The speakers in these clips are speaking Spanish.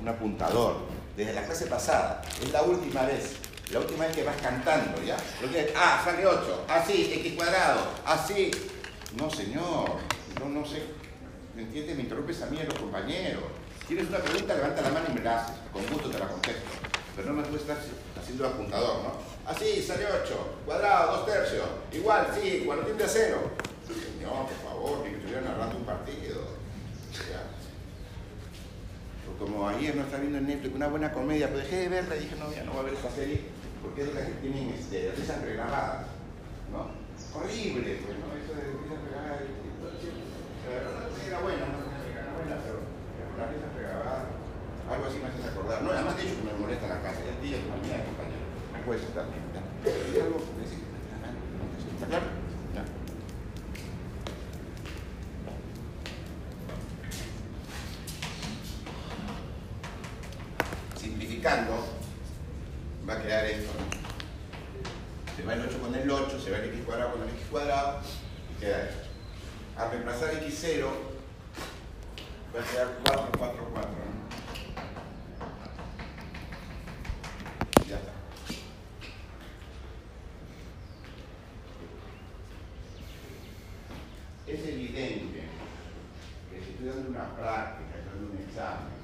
un apuntador. Desde la clase pasada. Es la última vez. La última vez que vas cantando, ¿ya? Lo que, ah, sale 8. Así, x cuadrado. Así. No, señor. No, no sé. ¿Me entiendes? Me interrumpes a mí a los compañeros. Tienes una pregunta, levanta la mano y me la haces. Con gusto te la contesto. Pero no me puedes estar haciendo el apuntador, ¿no? Así, sale 8. Cuadrado, 2 tercios. Igual, sí, tiende a 0. Señor, por favor, que estuviera narrando un partido. Como ayer no está viendo en Netflix una buena comedia, pero dejé de verla y dije, no, ya no voy a ver esta serie porque es de las que tienen este, risas regrabadas. ¿No? Horrible, pues, ¿no? Eso de risas regrabadas. La verdad, era buena, no buena, pero la risas regrabadas, algo así me hace acordar. No, además de hecho que me molesta la casa, ya día, tu mañana, compañero. Me puedes estar bien. ¿ya? ¿Hay algo que decir? ¿Está claro? Ya. simplificando, va a quedar esto. Se va el 8 con el 8, se va el x cuadrado con el x cuadrado y queda esto. Al reemplazar x0, va a quedar 4, 4, 4. ¿no? Ya está. Es evidente que si estoy dando una práctica, dando un examen,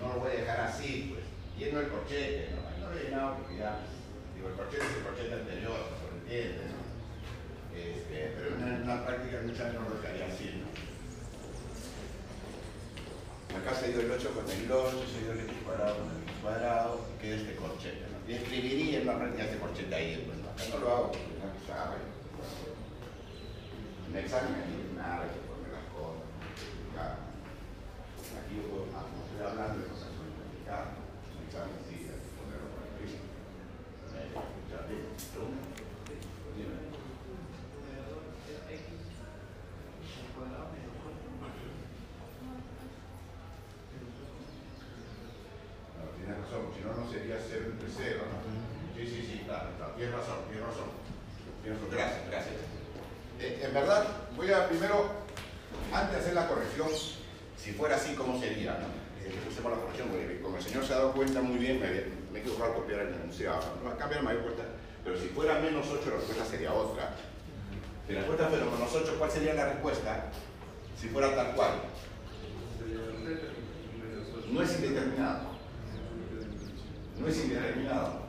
no lo voy a dejar así, pues, yendo el corchete, ¿no? No lo he llenado porque ya, digo, el corchete es el corchete anterior, se lo entiende, ¿no? Este, pero en una, práctica mucha no lo así, ¿no? Acá se ido el 8 con el 8, se ido el x cuadrado con el x cuadrado, y queda este corchete, ¿no? Y escribiría en una práctica este corchete ahí, pues, ¿no? Acá no lo hago porque no sabe. En el examen hay nada que poner las cosas. Aquí yo puedo, como estoy hablando de cosas muy complicadas, un examen sí, hay que ponerlo por escrito. Eh, ya, dime, pregunta. Dime. No, tienes razón, si no, no sería 0 entre 0, ¿no? Sí, sí, sí, claro, claro, tienes razón, tienes razón. Tienes razón. Gracias, gracias. Eh, en verdad, voy a primero, antes de hacer la corrección, si fuera así, ¿cómo sería? ¿no? Eh, Usemos la corrección, porque como el señor se ha dado cuenta muy bien, me, me he equivocado al copiar el enunciado. No va a cambiar mayor cuenta, pero si fuera menos 8, la respuesta sería otra. Si la respuesta fuera menos 8, ¿cuál sería la respuesta? Si fuera tal cual. No es indeterminado. No es indeterminado.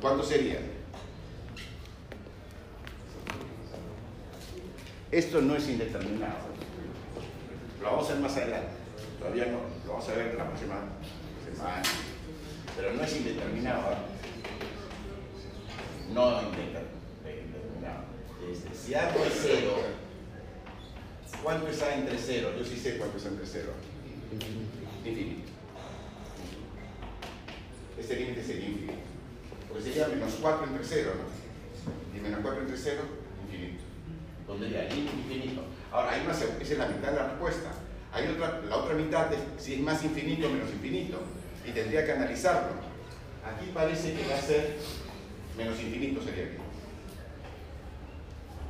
¿Cuánto sería? Esto no es indeterminado. Lo vamos a ver más adelante. Todavía no. Lo vamos a ver la próxima semana. Pero no es indeterminado. No indeterminado. Este, si algo es cero, ¿cuánto es A entre cero? Yo sí sé cuánto es A entre cero. Infinito. Este límite sería infinito. Porque sería menos 4 entre 0, ¿no? Y menos 4 entre 0, infinito. Pondría límite infinito. Ahora, hay una, esa es la mitad de la respuesta. Hay otra, la otra mitad de si es más infinito o menos infinito. Y tendría que analizarlo. Aquí parece que va a ser menos infinito sería aquí.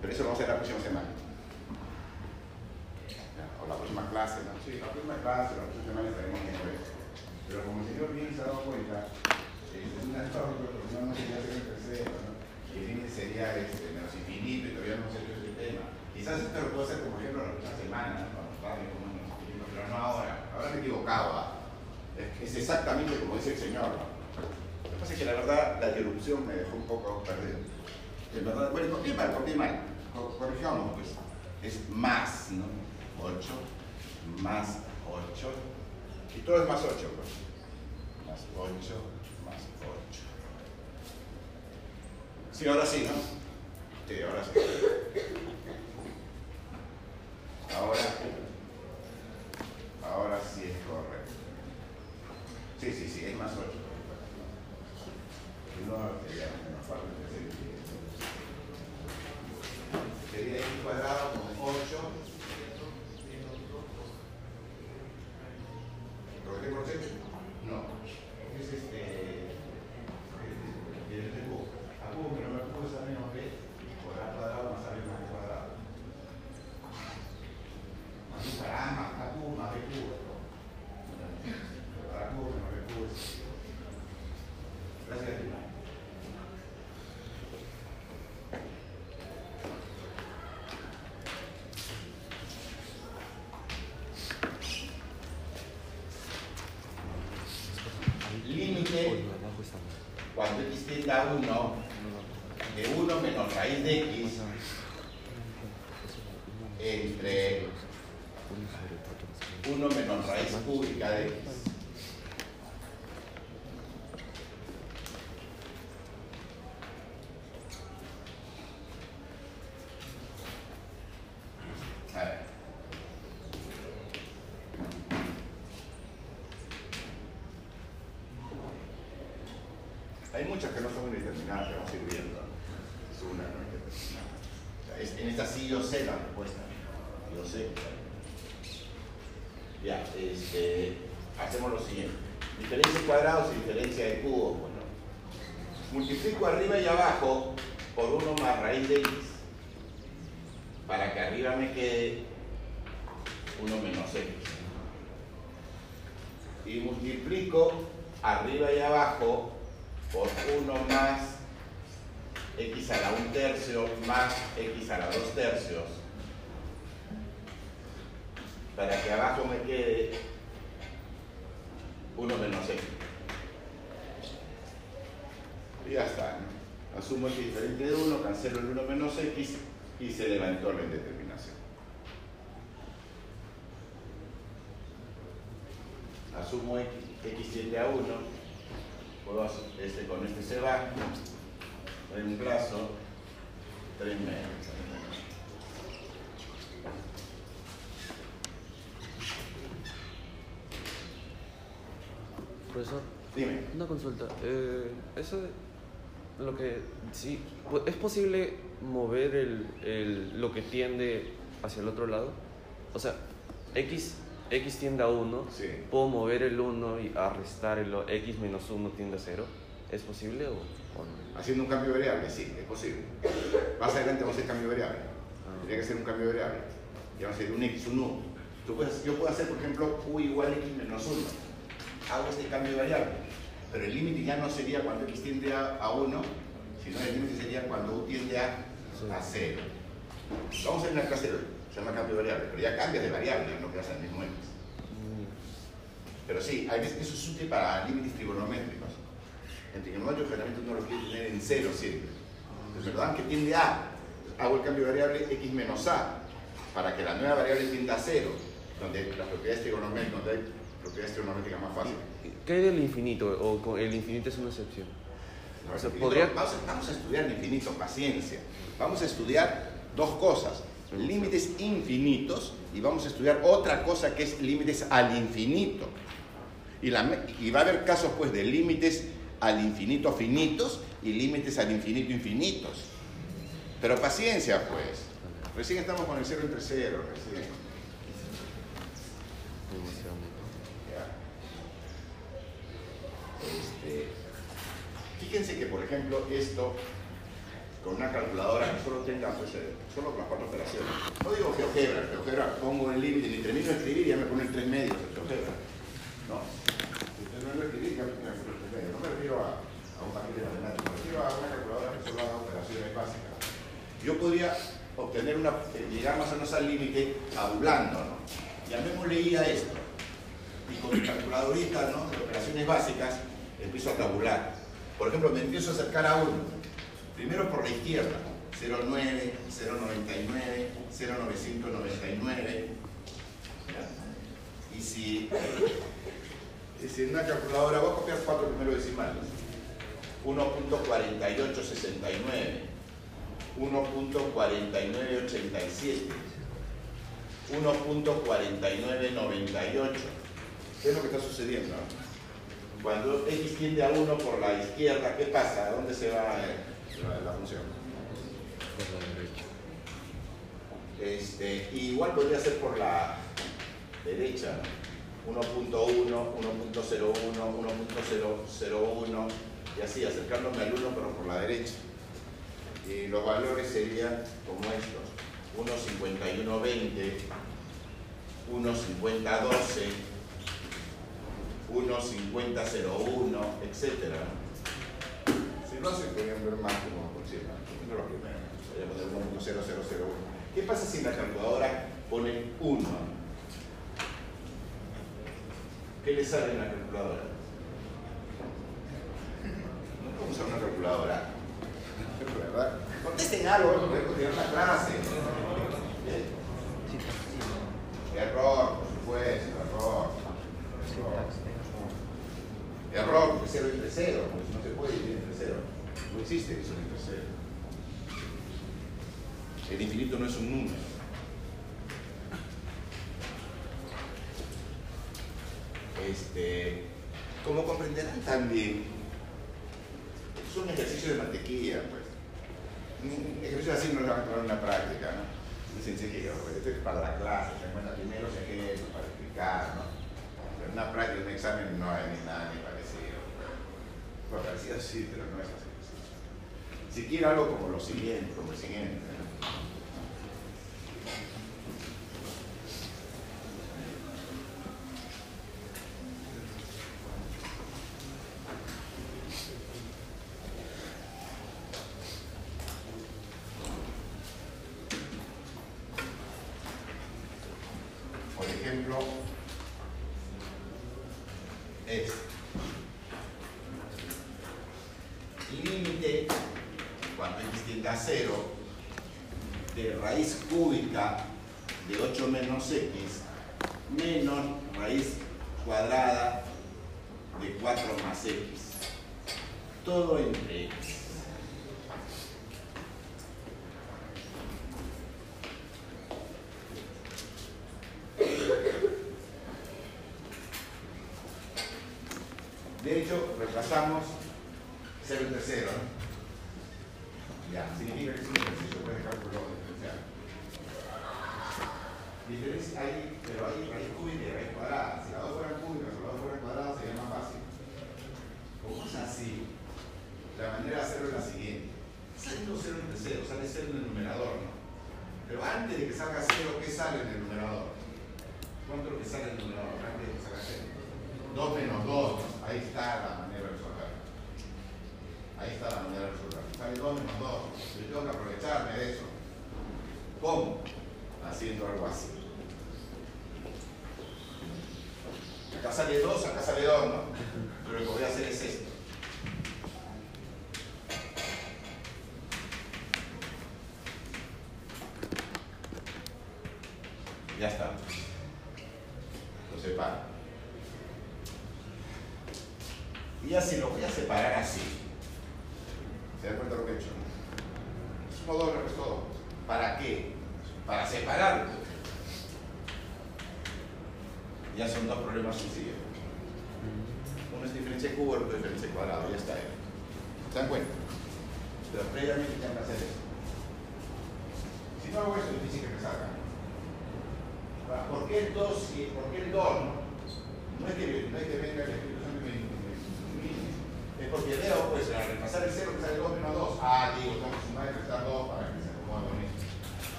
Pero eso lo vamos a hacer la próxima semana. O la próxima clase, ¿no? Sí, la próxima clase, la próxima semana estaremos. Pero como el señor bien se ha dado cuenta, eh, una no, no sería ser el tercero, ¿no? El límite sería este, menos infinito y todavía no se hecho ese tema. Quizás esto lo puedo hacer como ejemplo la próxima semana. Cuando estaba como infinito, pero no ahora. Ahora me he equivocado, ¿ah? Es, es exactamente como dice el señor. Lo que pasa es que la verdad la interrupción me dejó un poco perdido. En verdad, bueno, copié mal, copié mal. Co- Corrijamos, pues. Es más, ¿no? 8 más 8. Y todo es más 8, pues. Más 8, más 8. Sí, ahora sí, ¿no? Sí, ahora sí. Ahora, ahora sí es correcto. Sí, sí, sí, es más 8. Si no, sería menos 4 Sería x cuadrado con 8. ¿Problema No. Es este. Es de cubo. A cubo que no me cubo sale menos b por a cuadrado me sale más b cuadrado. Más un caramba, a cubo más b cubo. A cubo menos b cubo es. Gracias a ti. 1 de 1 menos raíz de x entre 1 menos raíz cúbica de x. A ver. Hay muchas que no son indeterminadas, que vamos a ir viendo. Es una no indeterminada. En esta sí yo sé la respuesta. Yo sé. Ya, este, hacemos lo siguiente. Diferencia de cuadrados y diferencia de cubos. Bueno, multiplico arriba y abajo por 1 más raíz de x para que arriba me quede 1 menos x. Y multiplico arriba y abajo por 1 más x a la 1 tercio más x a la 2 tercios para que abajo me quede 1 menos x. Y ya está. ¿no? Asumo x diferente de 1, cancelo el 1 menos x y se levantó la indeterminación. Asumo x, x tiende a 1, puedo hacer- este, con este se va, reemplazo 3 menos. Profesor, Dime. una consulta. Eh, eso lo que sí, pu- ¿es posible mover el, el- lo que tiende hacia el otro lado? O sea, x, x tiende a 1, Sí. puedo mover el 1 y arrestar el x menos 1 tiende a 0. ¿Es posible o, o no? Haciendo un cambio variable, sí, es posible. Más adelante vamos a hacer cambio variable. Ah. Tendría que ser un cambio variable. Y vamos a hacer un x, un u. Tú puedes- yo puedo hacer, por ejemplo, u igual a x menos 1. Hago este cambio variable. Pero el límite ya no sería cuando x tiende a, a 1, sino el límite sería cuando u tiende a, Sí. a 0. Vamos a ver una clase, se llama cambio variable, pero ya cambias de variable, no quedas en el mismo x. Pero sí, hay veces, eso es útil para límites trigonométricos. En trigonometría generalmente uno lo quiere tener en cero siempre. Entonces, ¿verdad? Que tiende a, hago el cambio de variable x menos a, para que la nueva variable tienda a cero, donde las propiedades trigonométricas, donde hay propiedades trigonométricas más fáciles. ¿Qué hay del infinito? ¿O el infinito es una excepción? No, O sea, infinito- podría- vamos, vamos a estudiar el infinito, paciencia. Vamos a estudiar dos cosas, límites infinitos y vamos a estudiar otra cosa que es límites al infinito. Y, va a haber casos pues de límites al infinito finitos y límites al infinito infinitos. Pero paciencia pues. Recién estamos con el cero entre cero, recién. Ya. Este, fíjense que, por ejemplo, esto, con una calculadora que solo tenga, pues, eh, solo con las cuatro operaciones. No digo GeoGebra, GeoGebra pongo el límite, ni termino de escribir y ya me pone 3 medios el GeoGebra. No. Si termino de escribir, ya me pone 3 medios. No me refiero a, a un paquete matemático, me refiero a una calculadora que solo haga operaciones básicas. Yo podría obtener una, eh, llegar más o menos al límite tabulando, ¿no? Llamémosle a esto y con mi calculadorita ¿no? de operaciones básicas empiezo a tabular. Por ejemplo, me empiezo a acercar a uno. Primero por la izquierda, 0,9, 0,99, 0,999. ¿ya? Y si, y si en una calculadora voy a copiar cuatro primeros decimales, 1.4869, 1.4987, 1.4998. ¿Qué es lo que está sucediendo? Cuando x tiende a 1 por la izquierda, ¿qué pasa? ¿A dónde se va eh, la, la función? Por la derecha. Este, y igual podría ser por la derecha, ¿no? 1.1, 1.01, 1.001 y así, acercándome al 1 pero por la derecha. Y los valores serían como estos, 1.5120, 1.5012, 1.5001, etc no se podía ver más como aproxima, poner 1.0001. ¿Qué pasa si en la calculadora pone 1? ¿Qué le sale en la calculadora? No puedo usar una calculadora. ¿Verdad? Contesten algo, no voy a continuar la clase. Error, por supuesto, error. error error, porque cero entre cero, pues no se puede dividir entre cero. No existe que división entre cero. El infinito no es un número. Este, como comprenderán también, es un ejercicio de mantequilla, pues. Un ejercicio así no lo van a tomar en la práctica, ¿no? Es sencillo, pues. esto es para la clase, se encuentra primero se para explicar, ¿no? En una práctica, un examen no hay ni nada ni para pues parecido sí, pero no es así. Si quiere algo como lo siguiente, como el siguiente. ¿no? todo entre ellos.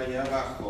arriba y abajo.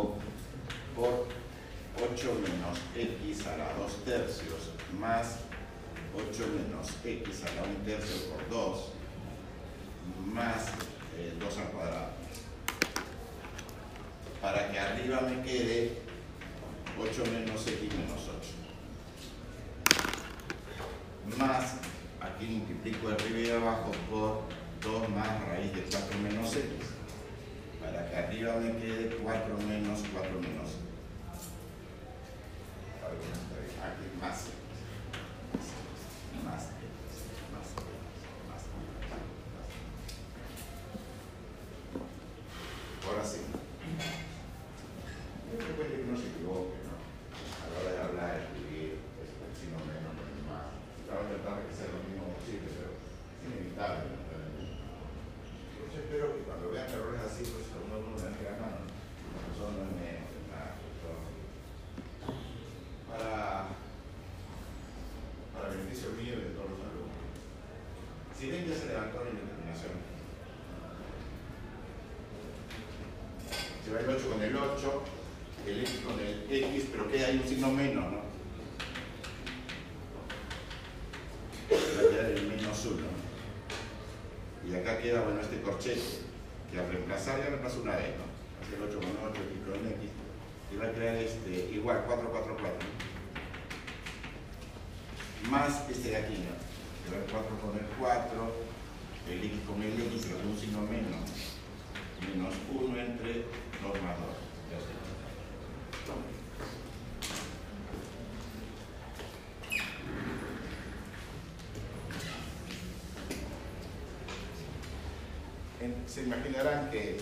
Imaginarán que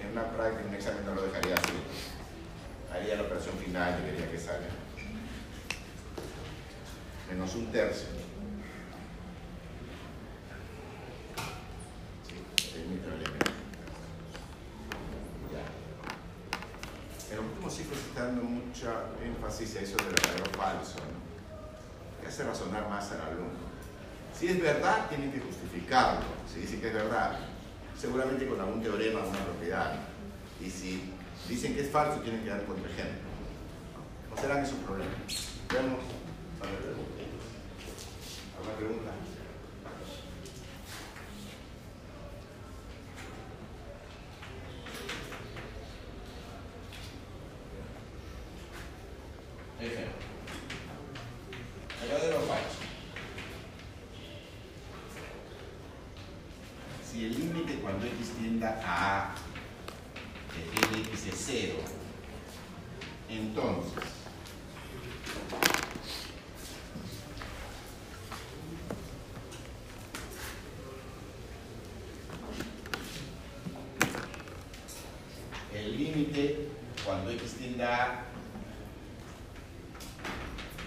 en una práctica, en un examen no lo dejaría así. Haría la operación final y vería que sale. Menos un tercio. Sí, el microelemento. Ya. En los últimos ciclos se está dando mucha énfasis a eso del verdadero falso, ¿no? Que hace razonar más al alumno. Si es verdad, tienen que justificarlo. Si dice que es verdad, seguramente con algún teorema o una propiedad. Y si dicen que es falso, tienen que dar contraejemplo. ¿No serán esos problemas? Veamos. A ver, ¿Alguna pregunta? Ejemplo. Verdadero o falso. Si el límite cuando x tienda a A de g de x es 0, entonces el límite cuando x tienda a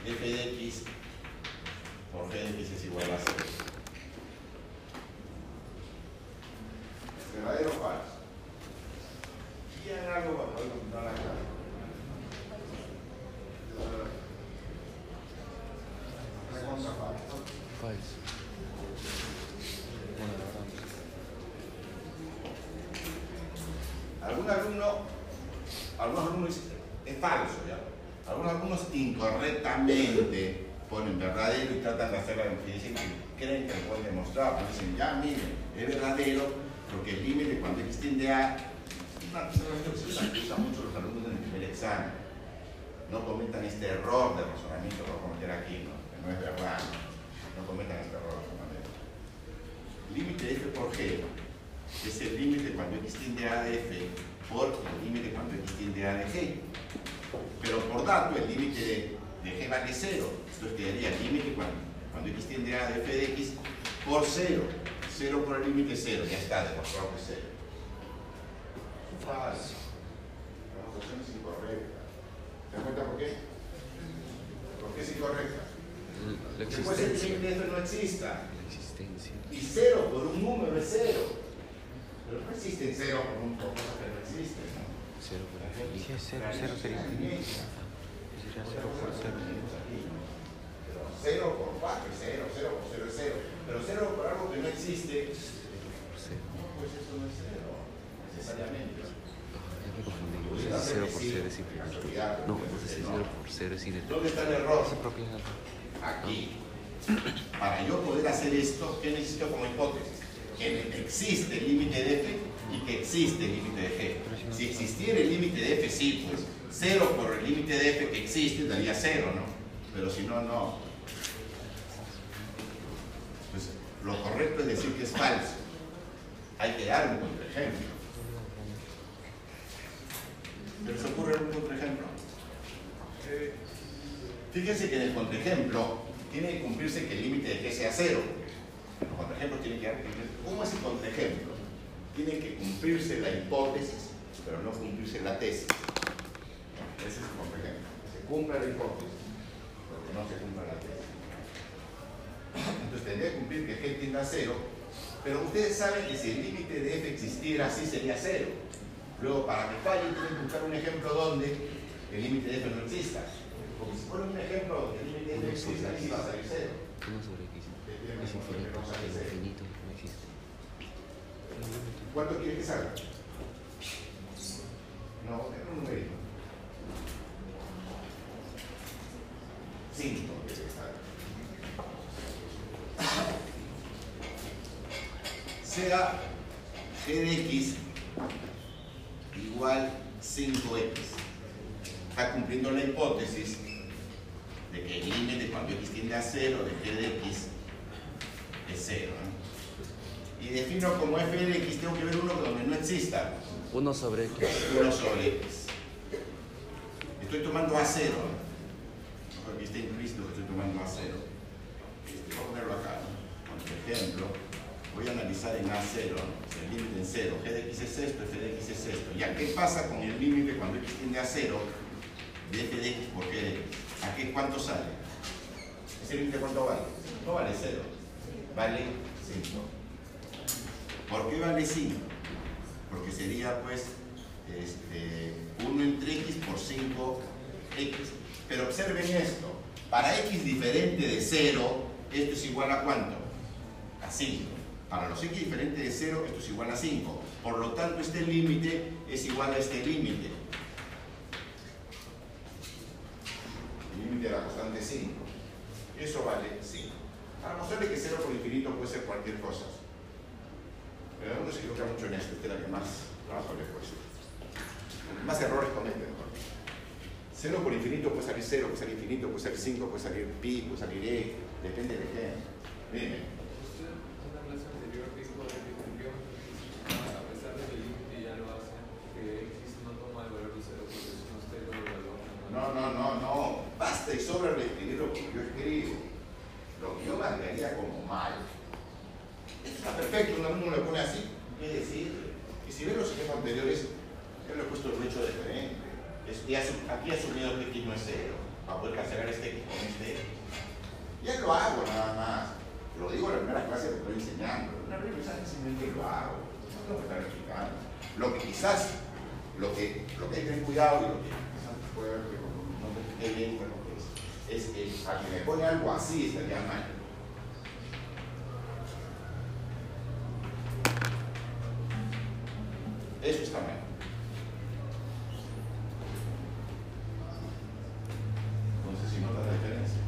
f de x por g de x es igual a 0. ¿Verdadero o falso? ¿Tienen algo para poder encontrar acá? Recontra falso. Falso. Bueno, la verdad. Algunos alumnos es falso. Algunos alumnos incorrectamente ponen verdadero y tratan de hacerla y dicen que creen que lo pueden demostrar, pero dicen, ya miren, es verdadero porque el límite cuando x tiende a una observación que usan mucho los alumnos en el primer examen. No cometan este error de razonamiento que voy a cometer aquí, ¿no? que no es verdad. No, no cometan este error de razonamiento. Límite f por g es el límite cuando x tiende a f por el límite cuando x tiende a de g. Pero por dato, el límite de, de g vale 0. Entonces quedaría el límite cuando, cuando x tiende a de f de x por 0. 0 por el límite 0. Ya está, demostrado que es 0. Falso. La demostración es incorrecta. ¿Te das cuenta por qué? ¿Por qué es incorrecta? Que el límite de no exista. La existencia. Y 0 por un número es 0. Pero no existen 0 por un por cosas que no existen. ¿no? Cero por gente- Sí, es cero, cero sería infinito. 0 por cosa 0. que tenemos aquí, ¿no? Pero 0 por 4 es 0, 0 por 0 es 0. Pero 0 por algo que no existe, Cero. no, pues eso no es 0, necesariamente. Ya me confundí. No sé Pudiera si ser 0 que por 0 es infinito. No, no sé si 0 por 0 es infinito. ¿Dónde está el error? Aquí. Para yo poder hacer esto, ¿qué necesito como hipótesis? Que existe el límite de f y que existe el límite de g. Si existiera el límite de f, sí, pues 0 por el límite de f que existe daría 0, ¿no? Pero si no, no. Pues lo correcto es decir que es falso. Hay que dar un contraejemplo. ¿Se les ocurre algún contraejemplo? Eh, Fíjense que en el contraejemplo tiene que cumplirse que el límite de g sea cero. El contraejemplo tiene que dar ¿Cómo es el contraejemplo? Tiene que cumplirse la hipótesis, pero no cumplirse la tesis. Ese es el contraejemplo. Se cumpla la hipótesis, pero que no se cumpla la tesis. Entonces tendría que cumplir que g tienda a cero, pero ustedes saben que si el límite de f existiera así sería cero. Luego, para que falle, tienen que buscar un ejemplo donde el límite de f no exista. Porque si ponen un ejemplo donde el límite de f exista, sí va a salir cero. 1 sobre x es infinito. Infinito. ¿Cuánto quiere que salga? No, es un numerito. 5 debe estar. Sea g de x igual 5x. Está cumpliendo la hipótesis de que el límite cuando x tiende a 0 de g de x es 0. Y defino como f de x, tengo que ver uno donde no exista. 1 sobre x. 1 sobre x. Estoy tomando a 0. Porque está implícito que estoy tomando a 0. Este, voy a ponerlo acá. ¿no? Por ejemplo, voy a analizar en A0, ¿no? el límite en 0. G de x es esto, f de x es esto. ¿Ya qué pasa con el límite cuando x tiende a 0 de f de x por g de x? ¿A qué cuánto sale? ¿Ese límite cuánto vale? No vale 0. Vale 5. ¿Por qué vale 5? Porque sería pues este, 1 entre x por 5x. Pero observen esto. Para x diferente de 0, esto es igual a cuánto? A 5. Para los x diferentes de 0, esto es igual a 5. Por lo tanto, este límite es igual a este límite. Límite de la constante 5. Eso vale 5. Para mostrarle que 0 por infinito puede ser cualquier cosa. Pero uno se equivoca mucho en esto, esta es la que más trabajo le puede Más errores comete mejor. 0 por infinito puede salir 0, puede salir infinito, puede salir 5, puede salir pi, puede salir e, depende de qué. Dime. Que que el que no toma el valor de 0 porque es un estero de valor. No, no, no. Basta y sobra de escribir lo que yo escribo. Lo que yo marcaría como mal. Está perfecto, uno uno lo pone así. ¿Qué decir? Y si ven los ejemplos anteriores, yo le he puesto el hecho diferente. Es, y aquí he asumido que x no es cero, para poder cancelar este x con este x. Ya lo hago nada más. Lo digo en la primera clase que estoy enseñando. En la primera clase simplemente lo hago. No tengo que estar explicando. Lo que quizás, lo que, lo que hay que tener cuidado y lo que quizás puede ver que no te expliqué bien fue lo que es, es que a quien me pone algo así estaría mal. Eso está mal. No sé si notas la diferencia.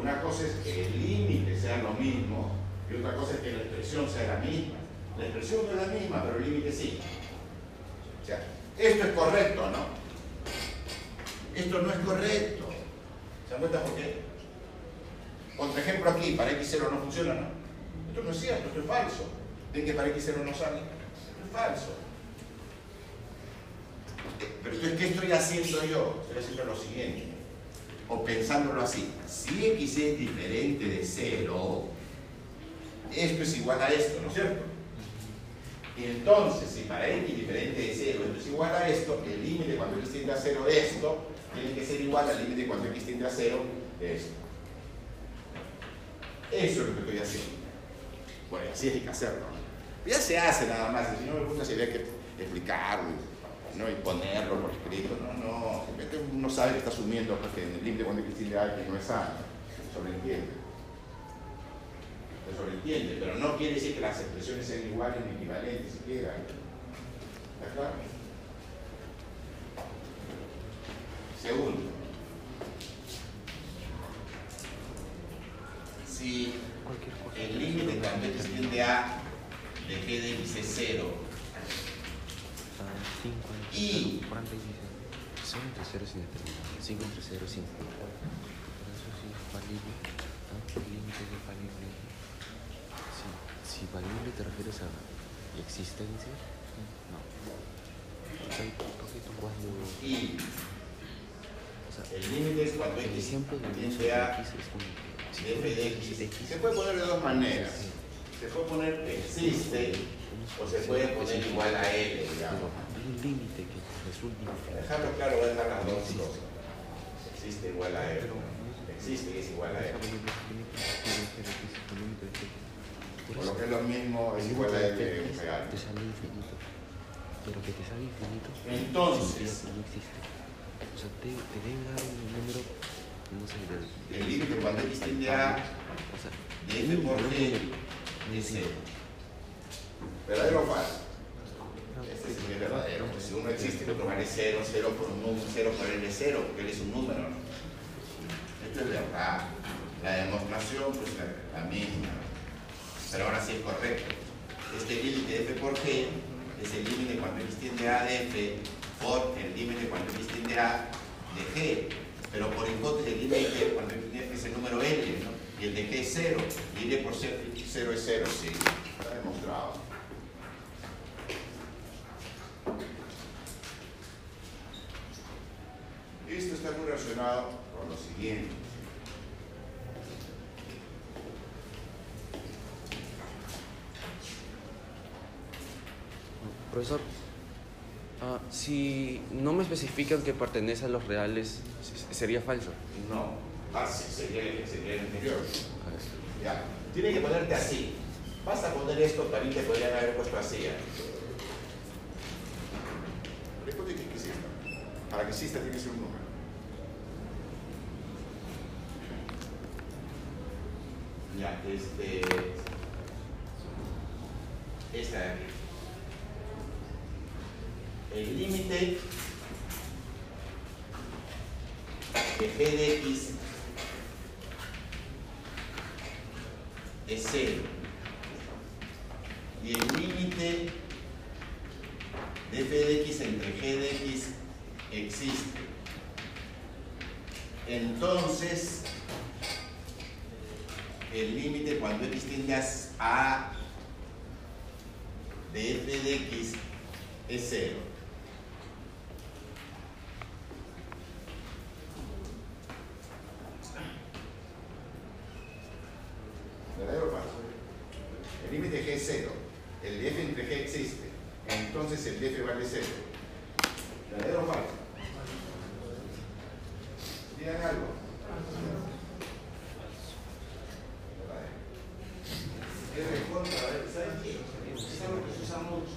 Una cosa es que el límite sea lo mismo y otra cosa es que la expresión sea la misma. La expresión no es la misma, pero el límite sí. O sea, esto es correcto, ¿no? Esto no es correcto. ¿Se dan cuenta por qué? Otro ejemplo aquí, para x0 no funciona, ¿no? Esto no es cierto, esto es falso. ¿Ven que para x0 no sale? Es falso. Pero entonces, ¿qué estoy haciendo yo? Estoy haciendo lo siguiente. O pensándolo así. Si x es diferente de 0, esto es igual a esto, ¿no es cierto? Y entonces, si para x diferente de 0 esto es igual a esto, el límite cuando x tiende a 0 de esto tiene que ser igual al límite cuando x tiende a 0 de esto. Eso es lo que estoy haciendo. Bueno, así hay que hacerlo. Ya se hace nada más. Si no me gusta, sería que explicarlo y, ¿no? y ponerlo por escrito. No, no. Simplemente uno sabe que está asumiendo pues, que en el límite cuando x tiende a x no es. Se sobreentiende. Se sobreentiende, pero no quiere decir que las expresiones sean iguales ni equivalentes siquiera. ¿Está claro? Segundo. Si el límite x tiende a de g de x es 0 Y- 40 y 16. Son entre 0 sin determinado. 5 entre 0 sin determinado. Por eso sí es falible. ¿no? El límite de falible. Si, si falible te refieres a existencia, no. Hay poquito cuando. y O sea, el límite es cuando el x ejemplo de x es como si f de x. Se puede poner de dos maneras. Se puede poner existe o se puede poner igual a l, digamos. Hay un límite que resulta dejarlo claro, voy a dejar las dos cosas. Existe igual a l. Existe y es igual a l. O lo que es lo mismo es igual a l real. Te sale infinito. Pero que te sale infinito. Entonces. no existe. O sea, te, te debe dar un número, no sé, del. El límite cuando x tiende a O sea, de f un por valor cero. ¿Verdadero o falso? Este es el verdadero. Si uno existe, el otro vale 0, 0 por un número, 0 por l es 0, porque él es un número. ¿no? Esto es verdad. La demostración, pues la, la misma. Pero ahora sí es correcto. Este límite f por g es el límite cuando x tiende a de f por el límite cuando x tiende a de g. Pero por hipótesis el límite cuando x tiende a es el número L, ¿no? Y el de g es 0. Y L por 0 es 0, sí. Está demostrado. Esto está muy relacionado con lo siguiente. Profesor, ah, si no me especifican que pertenece a los reales, sería falso. No, así sería, sería el anterior. A ver. Ya. Tiene que ponerte así. Basta poner esto, también te podrían haber puesto así. ¿eh? Responde que exista. Para que exista tiene que ser un número. Ya, este. Esta de aquí. El límite de g de x es cero. Y el límite de f de x entre g de x existe. Entonces, el límite cuando x tiende a de f de x es cero. ¿Verdadero o falso? El límite de g es cero. El de f entre g existe. Entonces el de f vale cero. ¿Verdadero o falso? Digan algo. Verdadero. Es recontra, a ver, ¿saben qué? Es algo que se usa mucho.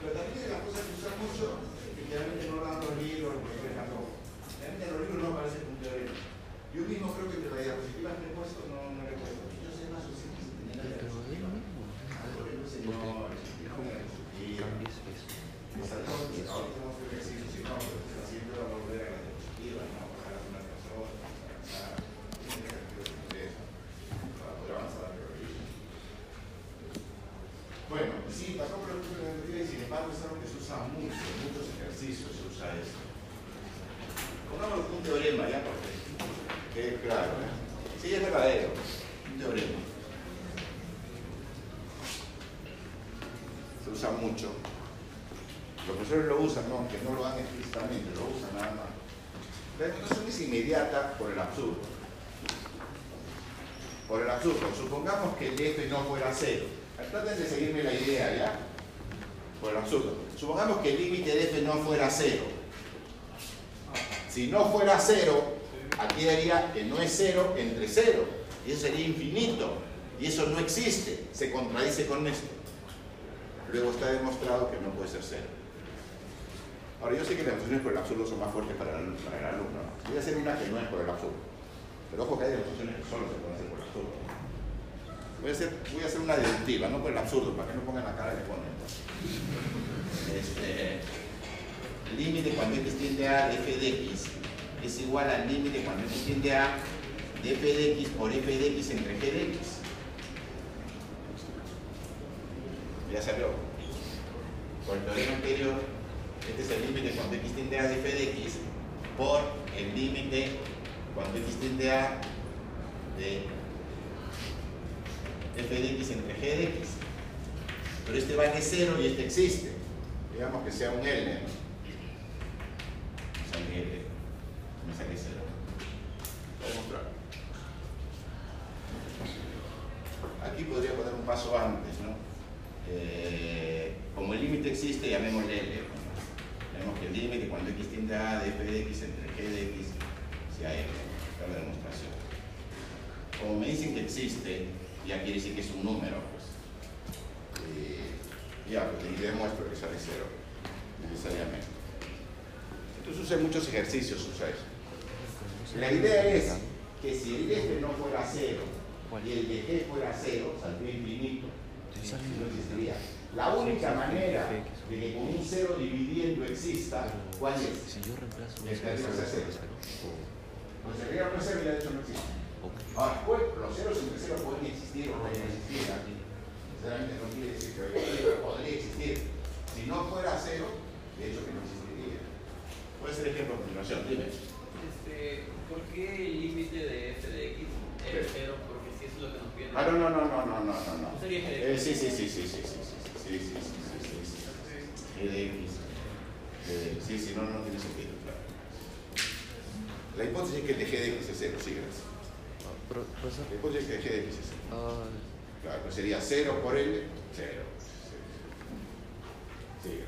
Pero también de las cosas que se usan mucho, que generalmente no dan los libros, por ejemplo. Generalmente en los libros no aparece un teorema. Yo mismo creo que entre las diapositivas que he puesto no, no le he puesto. Yo sé más o menos si tenía la Pero es lo mismo. Señor, y Cambies eso. Exactamente, ahora tenemos que decir, si no, pues siempre va a volver a la diapositiva, ¿no? Bajar a una persona, avanzar, tiene que hacer eso, para poder avanzar a la teoría. Bueno, sí, pasó por el punto de la teoría y sin embargo es algo que se usa mucho, en muchos ejercicios se usa esto. Pongamos un teorema ya, porque quede claro, ¿eh? Sí, es verdadero, un teorema. Se usa mucho. Los profesores lo usan, no, aunque no lo hagan explícitamente, lo usan nada más. La demostración es inmediata por el absurdo. Por el absurdo. Supongamos que el de f no fuera cero. Traten de seguirme la idea, ¿ya? Por el absurdo. Supongamos que el límite de f no fuera cero. Si no fuera cero, aquí daría que no es cero entre cero. Y eso sería infinito. Y eso no existe. Se contradice con esto. Luego está demostrado que no puede ser cero. Ahora, yo sé que las demostraciones por el absurdo son más fuertes para el, para el alumno. ¿no? Voy a hacer una que no es por el absurdo. Pero ojo que hay demostraciones que solo se pueden hacer por el absurdo. Voy a hacer, voy a hacer una deductiva, no por el absurdo, para que no pongan la cara que ponen. Este, límite cuando x tiende a de f de x es igual al límite cuando x tiende a de f de x por f de x entre g de x. Ya salió. Por el teorema anterior, este es el límite cuando x tiende a de f de x por el límite cuando x tiende a de f de x entre g de x. Pero este vale 0 y este existe. Digamos que sea un L. ¿no? Sea L. Me saqué 0. Voy a mostrar. Aquí podría poner un paso antes, ¿no? Eh, como el límite existe, llamémosle L. ¿no? Tenemos que el límite cuando x tiende a de f de x entre g de x sea L. Esta es la demostración. Como me dicen que existe, ya quiere decir que es un número, pues. Eh, ya, pues y demuestro que sale cero, necesariamente. Entonces en muchos ejercicios, usa eso. La idea es que si el f no fuera cero y el de g fuera cero, saldría infinito, no existiría. La única manera de que con un cero dividiendo exista, ¿cuál es? Si yo reemplazo El eso, Pues el cero ya de hecho no existe. Ahora, pues, los ceros entre ceros pueden existir o pueden existir aquí. Sinceramente no quiere decir que podría existir. Si no fuera cero, de hecho que no existiría. Puede ser ejemplo a continuación, dime. Este, ¿Por qué el límite de f de x es cero? Porque si eso es lo que nos pide. Ah, no, no, no, no, no, no, no. no. ¿No sería g de Eh, x? sí, sí, sí, sí, sí, sí, sí, sí, sí, sí, sí, sí, sí. G de X. Eh, sí, sí, no, no tiene sentido, claro. La hipótesis es que el de G de X es cero, sí, gracias. Ah, pro- profesor. La hipótesis es que el de G de X es cero. Ah, Claro, pues sería 0 por L, 0. Sí.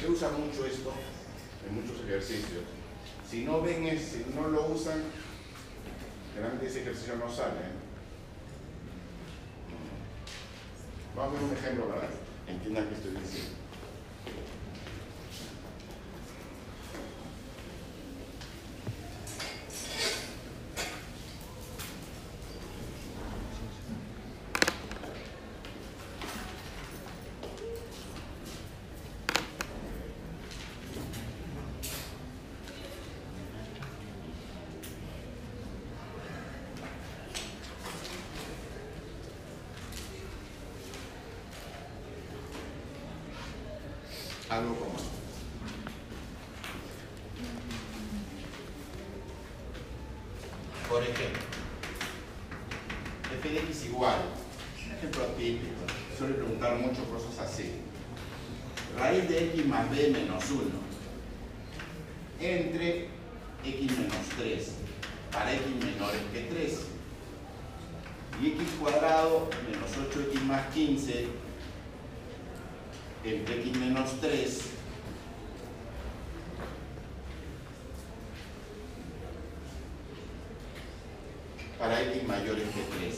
Se usa mucho esto en muchos ejercicios. Si no ven, es- si no lo usan, generalmente ese ejercicio no sale. ¿eh? Vamos a ver un ejemplo para que entiendan qué estoy diciendo. Algo como esto. Por ejemplo, f de x igual, un ejemplo típico, suele preguntar mucho cosas así. Raíz de x más b menos 1 entre x menos 3 para x menores que 3 y x cuadrado menos 8x más 15 entre x menos 3 para x mayores que 3.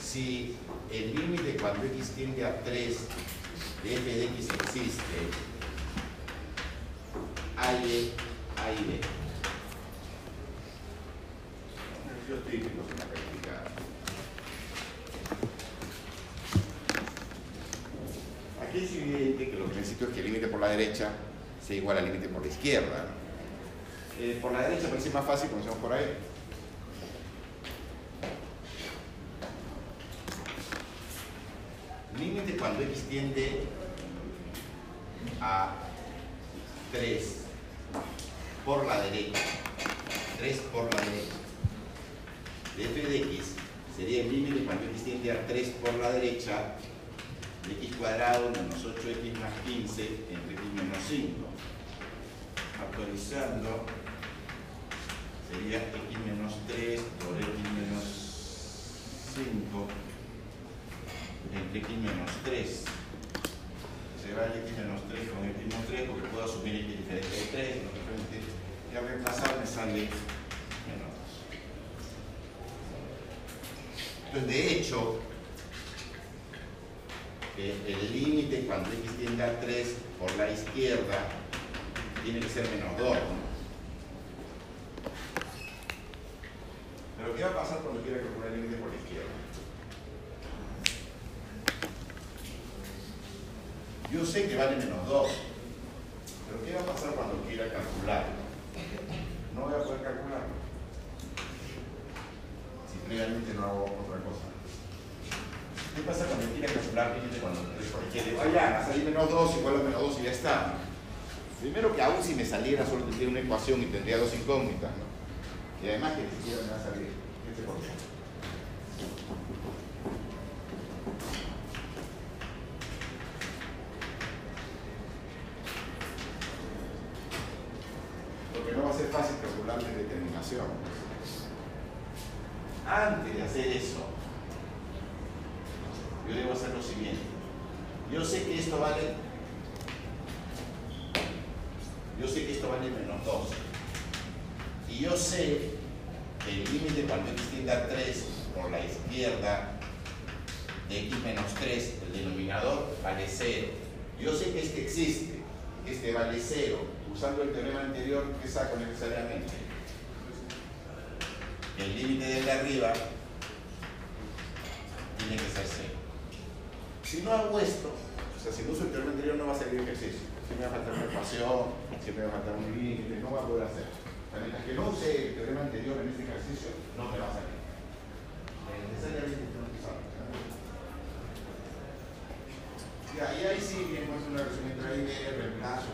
Si el límite cuando x tiende a 3 de f de x existe, a A y. Aquí es evidente que límite por la derecha sea igual al límite por la izquierda. Eh, por la derecha parece más fácil, comencemos por ahí. Límite cuando x tiende a 3 por la derecha. 3 por la derecha. De f de x sería el límite cuando x tiende a 3 por la derecha 8x más 15 entre x menos 5. Actualizando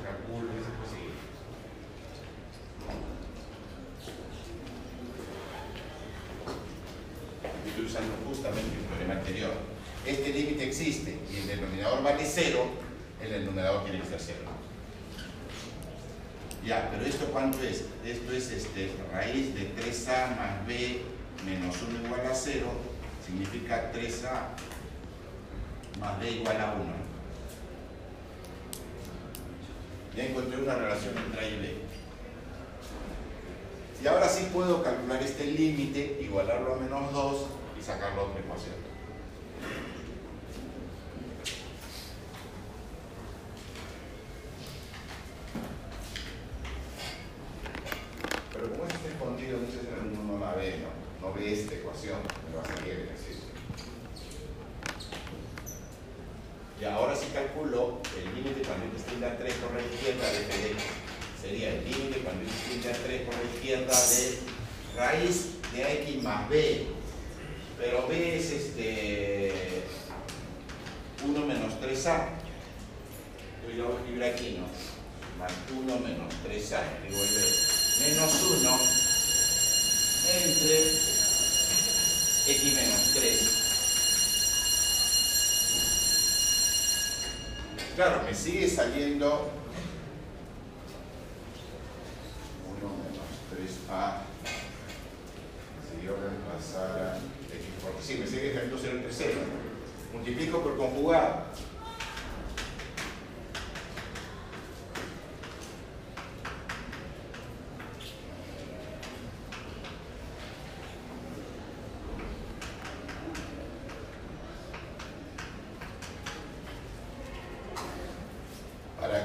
Calculo, ese posible. Estoy usando justamente el problema anterior. Este límite existe y el denominador vale cero, el denominador tiene que ser cero. Ya, pero esto cuánto es? Esto es este, raíz de 3a más b menos 1 igual a 0, significa 3a más b igual a 1. Ya encontré una relación entre A y B. Y ahora sí puedo calcular este límite, igualarlo a menos 2 y sacar la otra ecuación.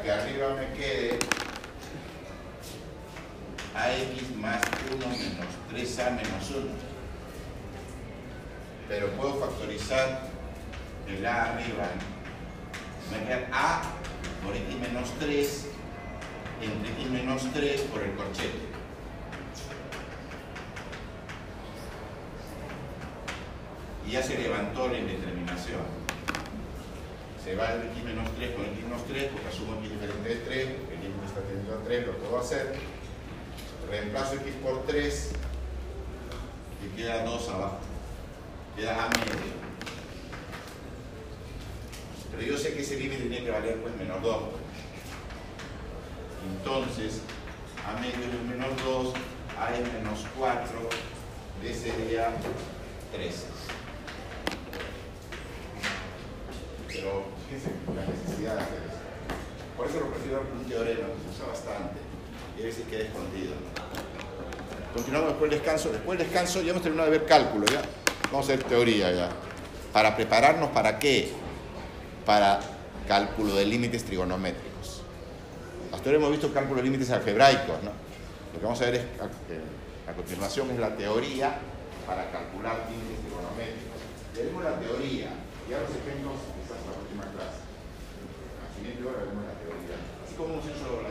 arriba me puede ser teorema se usa bastante y a veces queda escondido. Continuamos después del descanso. Después del descanso ya hemos terminado de ver cálculo, ¿ya? Vamos a ver teoría, ¿ya? Para prepararnos, ¿para qué? Para cálculo de límites trigonométricos. Hasta ahora hemos visto cálculo de límites algebraicos, ¿no? Lo que vamos a ver es, eh, a, continuación, es la teoría para calcular límites trigonométricos. Tenemos la teoría y ahora los ejemplos como um senhor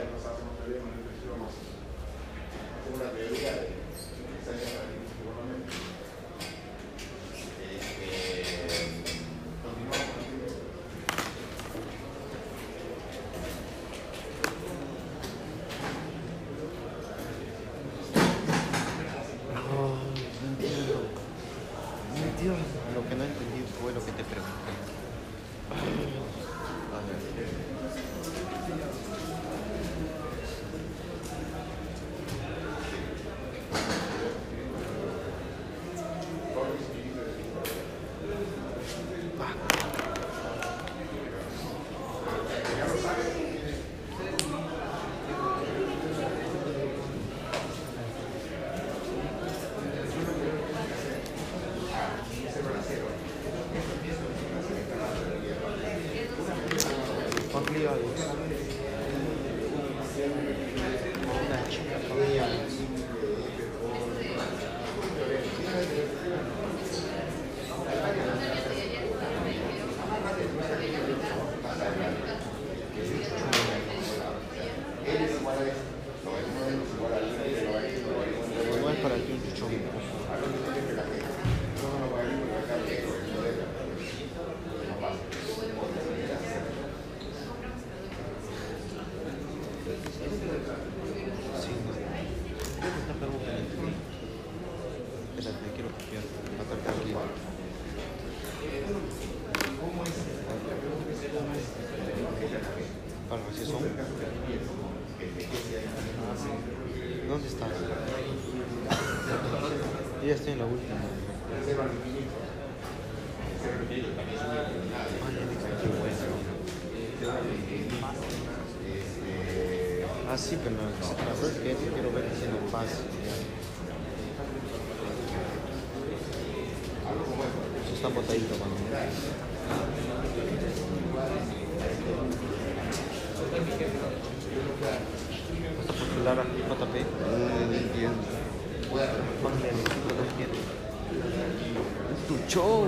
Tu show.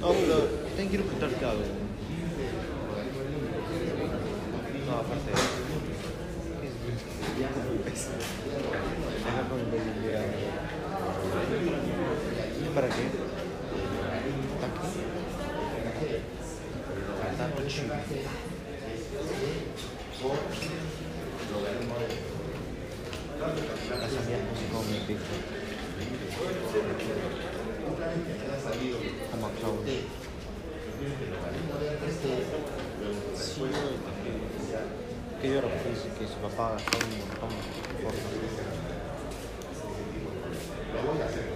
No, pero también quiero preguntarte algo. No, aparte de eso. Deja con el baby, ya. ¿Para qué? ¿Está aquí? Tanto chido. Las amigas no se comen pizza. Sí, que, que yo refuse que su papá gastó un montón por Lo voy a hacer.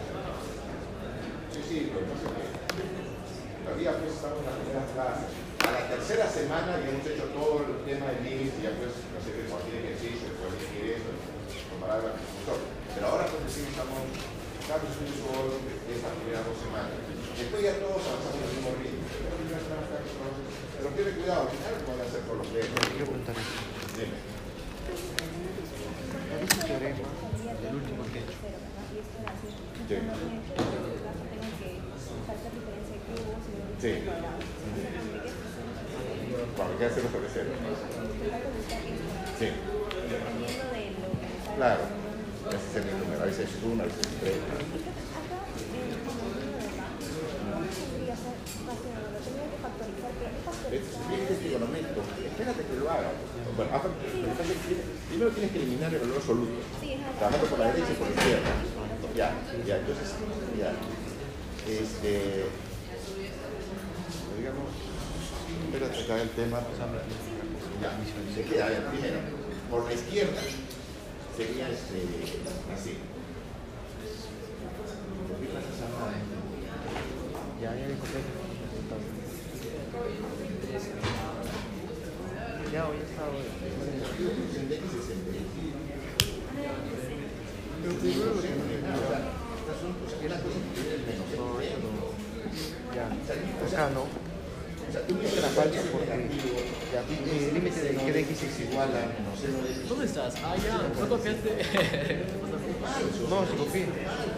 Sí, sí, lo que pasa es que todavía pues estamos en la primera clase. A la tercera semana ya hemos hecho todo el tema de límites y ya pues no sé qué cualquier ejercicio, puede elegir eso, comparar con el profesor. Pero ahora pues decimos estamos Carlos y yo estas primeras dos semanas. Después ya todos avanzamos al mismo ritmo. Pero tiene cuidado, al final van a hacer por los dedos. Quiero preguntar. Dime. ¿Cuál es el teorema del último que he hecho? Sí. Sí. Cuando queda cero sobre cero. Sí. Claro. Ese es el número. A veces es uno, a veces es tres. Es bien de trigonométrico. Espérate que lo haga. Bueno, haz- lo que pasa es que primero tienes que eliminar el valor absoluto. Trabajando por la derecha y por la izquierda. Ya, ya, entonces, ya. Este. Digamos. Espérate acá el tema. Ya, se queda, a ver, primero, por la izquierda sería este, así. Ya, ya me compré. Ya, hoy está hoy. Ya. Acá no. O sea, tú Esto era falso porque ya, el límite de que de X es igual a. menos cero de X. ¿Dónde estás? Ah, ya, no copiaste. No, si copié.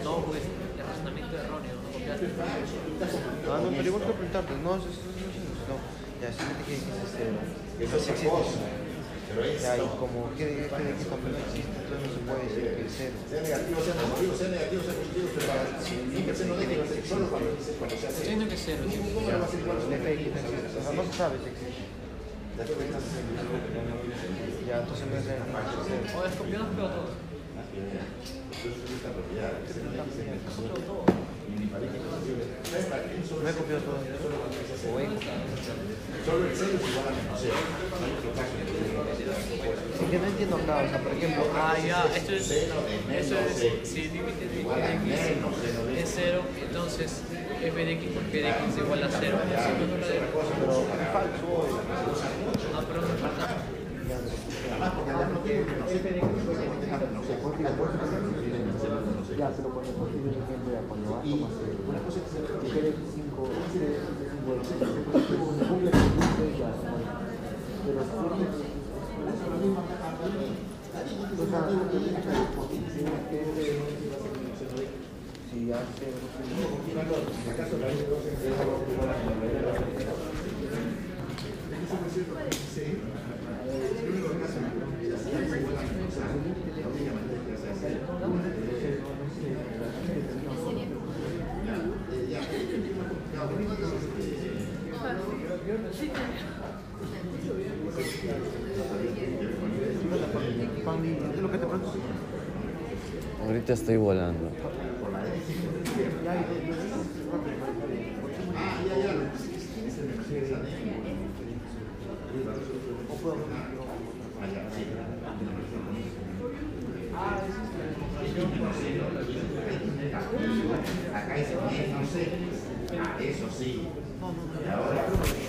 no, pues el razonamiento erróneo, no copiaste. Ah, no, pero igual quiero preguntarte. No, eso- eso- no. Ya, si que X es cero. Eso es Así Ya, y como que de que no existe, entonces no se puede decir que es cero. sea negativo, sea positivo, sea negativo, sea positivo, pero para siempre se no deje de ser solo cuando se hace. Entiendo que sí. ¿Cómo lo va a hacer igual? No se sabe si existe. Ya que entonces no es cero. O. Entonces es que que. Pero todo. Y mi pareja inclusive, ¿sabes para qué solo No he copiado todo. O he Solo el cero es igual a menos cero. No entiendo acá, o sea, por ejemplo, Ah, ya, esto es. Eso es. Si el límite de x es cero, entonces f de x por p de x es igual a cero. Si no, no lo dejo. pero es falso. Ah, me falta. Además, porque además no tiene menos una cosa que se que quede 5, bueno, se cumple con ya, pero si ya Pandi, es lo que te pregunto. Ahorita estoy volando. Ya, y lo- Ah, ya, ya. lo que sí es- ¿Quién es el menos X? o puedo Ah, ya, sí. Ahorita estoy volando. Acá eh, no sé. Eso sí. ahora.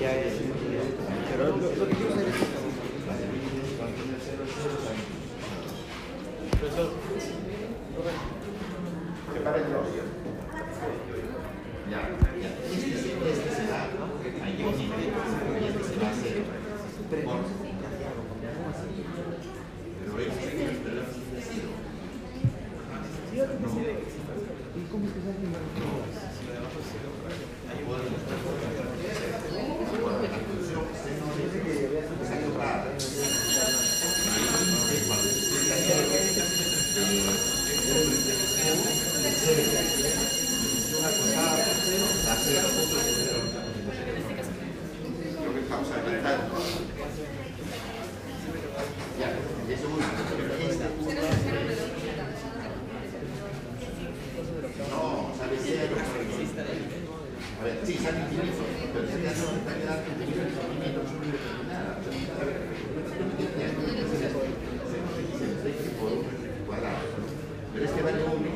Ya es. Pero lo, lo que quiero saber es. Separa el dos. Ya, ya. Este, se- este será ahí un nivel y este será cero. Por- Pero este es el pero es cero. Por la conclusión, seno de- esa que es rara. Lo que estamos analizando. Ya, eso es esta. No, sale cero. A ver, sí, sale infinito, pero se queda no está quedando infinito, infinito, es una indeterminada. A ver, se x por uno cuadrado. Pero este vale uno,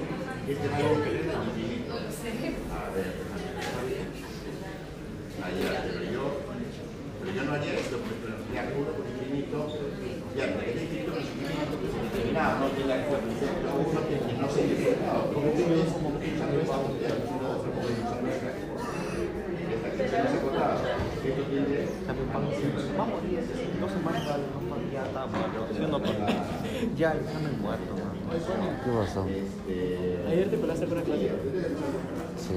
este vale infinito. A ver, ayer, pero yo, pero yo no haría esto, pues, pero ya uno por infinito, ya, porque el infinito no es infinito, pues es indeterminado, no tiene la coeficiente uno que no se indeterminado, porque uno es como que ya no está mundial, uno otro como que ya no está. Esta que se hace cuadrado, esto tiene También pago Vamos, días, dos semanas vale, no vale, ya está muerto. ¿Sí o no? Pero Ya, ya muerto. ¿Qué pasó? Ayer te pelaste la clase. Sí.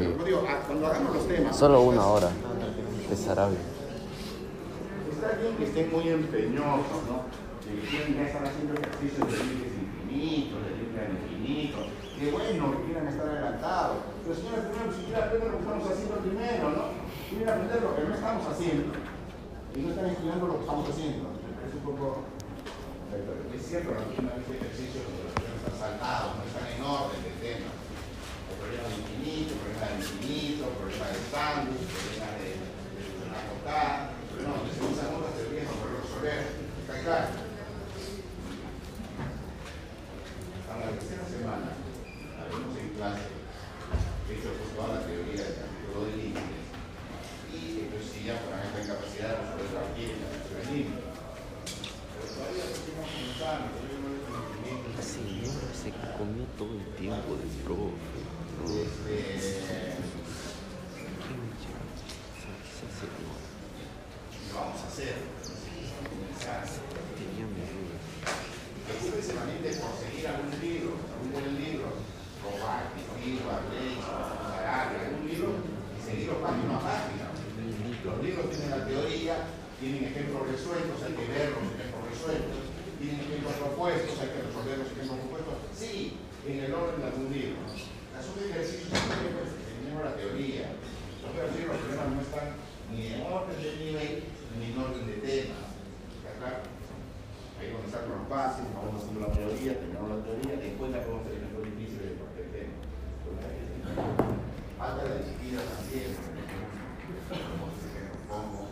Cuando hagamos los temas. Solo una hora. Está bien que estén muy empeñosos, ¿no? Que ya haciendo ejercicios de límites infinitos, de límites infinitos. Que bueno, que quieran estar adelantados. Pero señores, primero ni siquiera aprenden lo que estamos haciendo primero, ¿no? Quieren aprender lo que no estamos haciendo. Y no están estudiando lo que estamos haciendo. Es un poco. Es cierto, la última vez ejercicios donde los temas están saltados, no están en orden del tema. El problema del infinito, el problema del infinito, el problema del sándwich, el problema de, de, de la cortada, pero no, se usan otras teorías resolver. Está claro. A la tercera semana, haremos en clase, de hecho, toda la teoría del capítulo de límites, y entonces sí ya podrán estar en capacidad de resolver de límites. Pero todavía seguimos pensando, yo no. La señora se comió todo el tiempo del profe. Este, lo vamos a hacer. De algún Libro, y página a página. Los libros tienen la teoría, tienen ejemplos resueltos, hay que ver los ejemplos resueltos, tienen ejemplos propuestos, hay que resolver los ejemplos propuestos. Sí, en el orden de algún libro. Las un ejercicio tenemos la teoría. Los libros, los problemas no están ni en orden de nivel ni en orden de tema. Ahí están los bases, vamos haciendo la teoría, terminamos la teoría, después la podemos hacer ejemplos difíciles de cualquier tema. Falta la disciplina también. Como se pongo.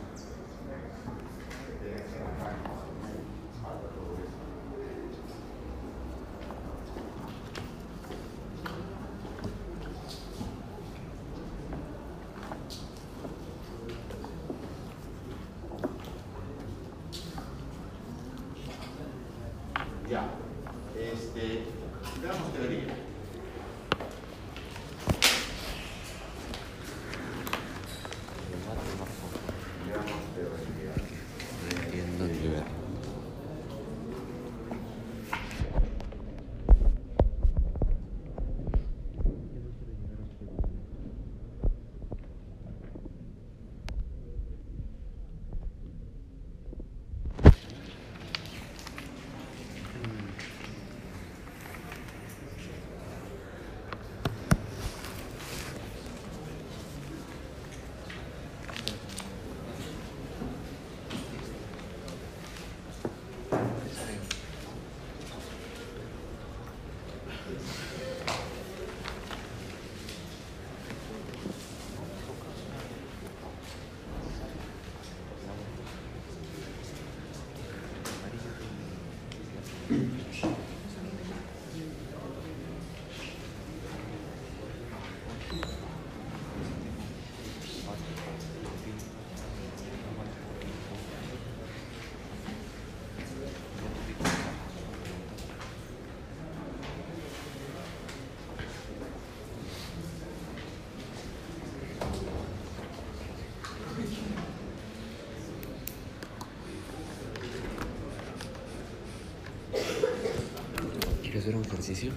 ¿Quieres hacer un ejercicio?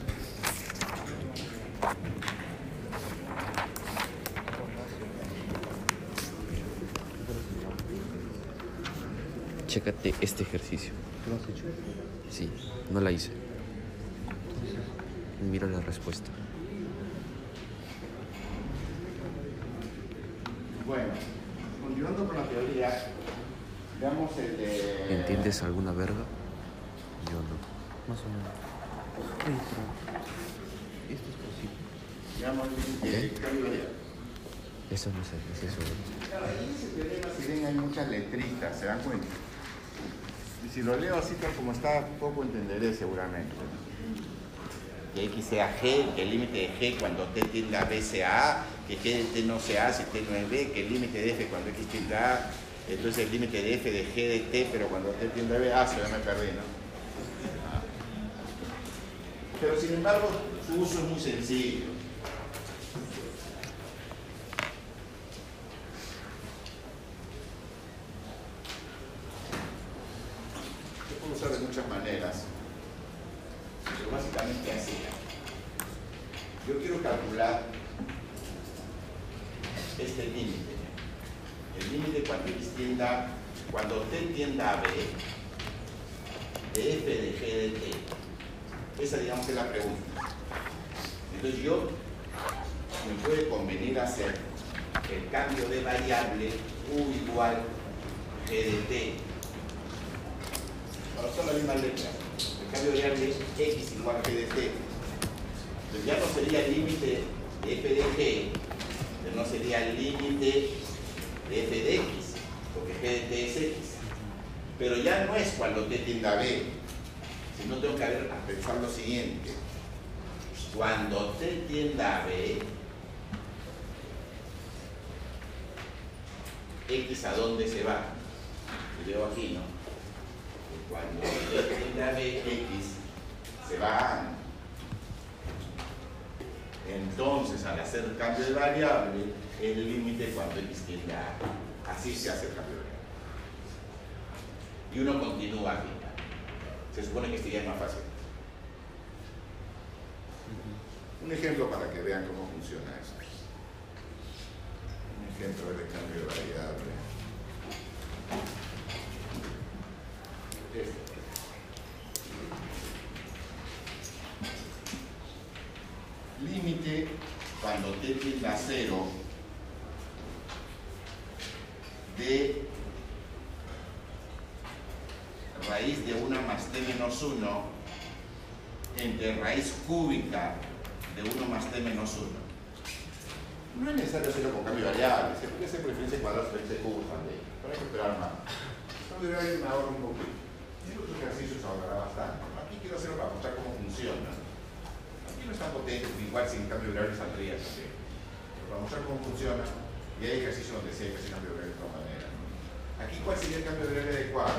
Chécate este ejercicio. ¿Lo has hecho? Sí, no la hice. Mira la respuesta. Bueno, continuando con la teoría, veamos el de... ¿Entiendes alguna verga? Yo no. Más o menos. Esto es posible. Variable. Eso no sé, es eso. Claro, ahí en ese teorema, si ven, hay muchas letritas, ¿se dan cuenta? Y si lo leo así tal como está, poco entenderé seguramente. Que X sea G, que el límite de G cuando T tiende a B sea A, que G de T no sea A si T no es B, que el límite de F cuando X tiende a A, entonces el límite de F de G de T, pero cuando T tiende a B, A, se me perdí, ¿no? Sin embargo, su uso es muy sencillo. Se puede usar de muchas maneras, pero básicamente así. Yo quiero calcular este límite. El límite cuando X tienda, cuando T tienda a B, de F de G de T. Esa digamos es la pregunta. Entonces yo me puede convenir hacer el cambio de variable U igual G de T Ahora son las mismas letras. El cambio de variable x igual a g de t. Entonces ya no sería el límite de f de g, pero no sería el límite de f de x, porque g de t es x. Pero ya no es cuando t tienda a b, sino tengo que haber, a pensar lo siguiente. Cuando t tienda a b, x a dónde se va. Lo veo aquí, ¿no? cuando t tiende a b, x se va a A. Entonces, al hacer el cambio de variable, el límite cuando x tiende a A. Así se hace el cambio de variable. Y uno continúa aquí. Se supone que este ya es más fácil. Un ejemplo para que vean cómo funciona eso. Un ejemplo de cambio de variable. Este. Límite cuando t tiende a 0 de raíz de 1 más t menos 1 entre raíz cúbica de 1 más t menos 1. No es necesario hacerlo con cambio variable, se puede hacer preferencia cuadrada sobre cubos también, hay que esperar más. De variable me ahorra un poquito. Y el otro ejercicio se ahorrará bastante. Aquí quiero hacerlo para mostrar cómo funciona. Aquí no es tan potente, igual sin cambio variable saldría también. Pero para mostrar cómo funciona, y hay ejercicios donde sí hay que hacer cambio variable de todas maneras. Aquí, ¿cuál sería el cambio variable adecuado?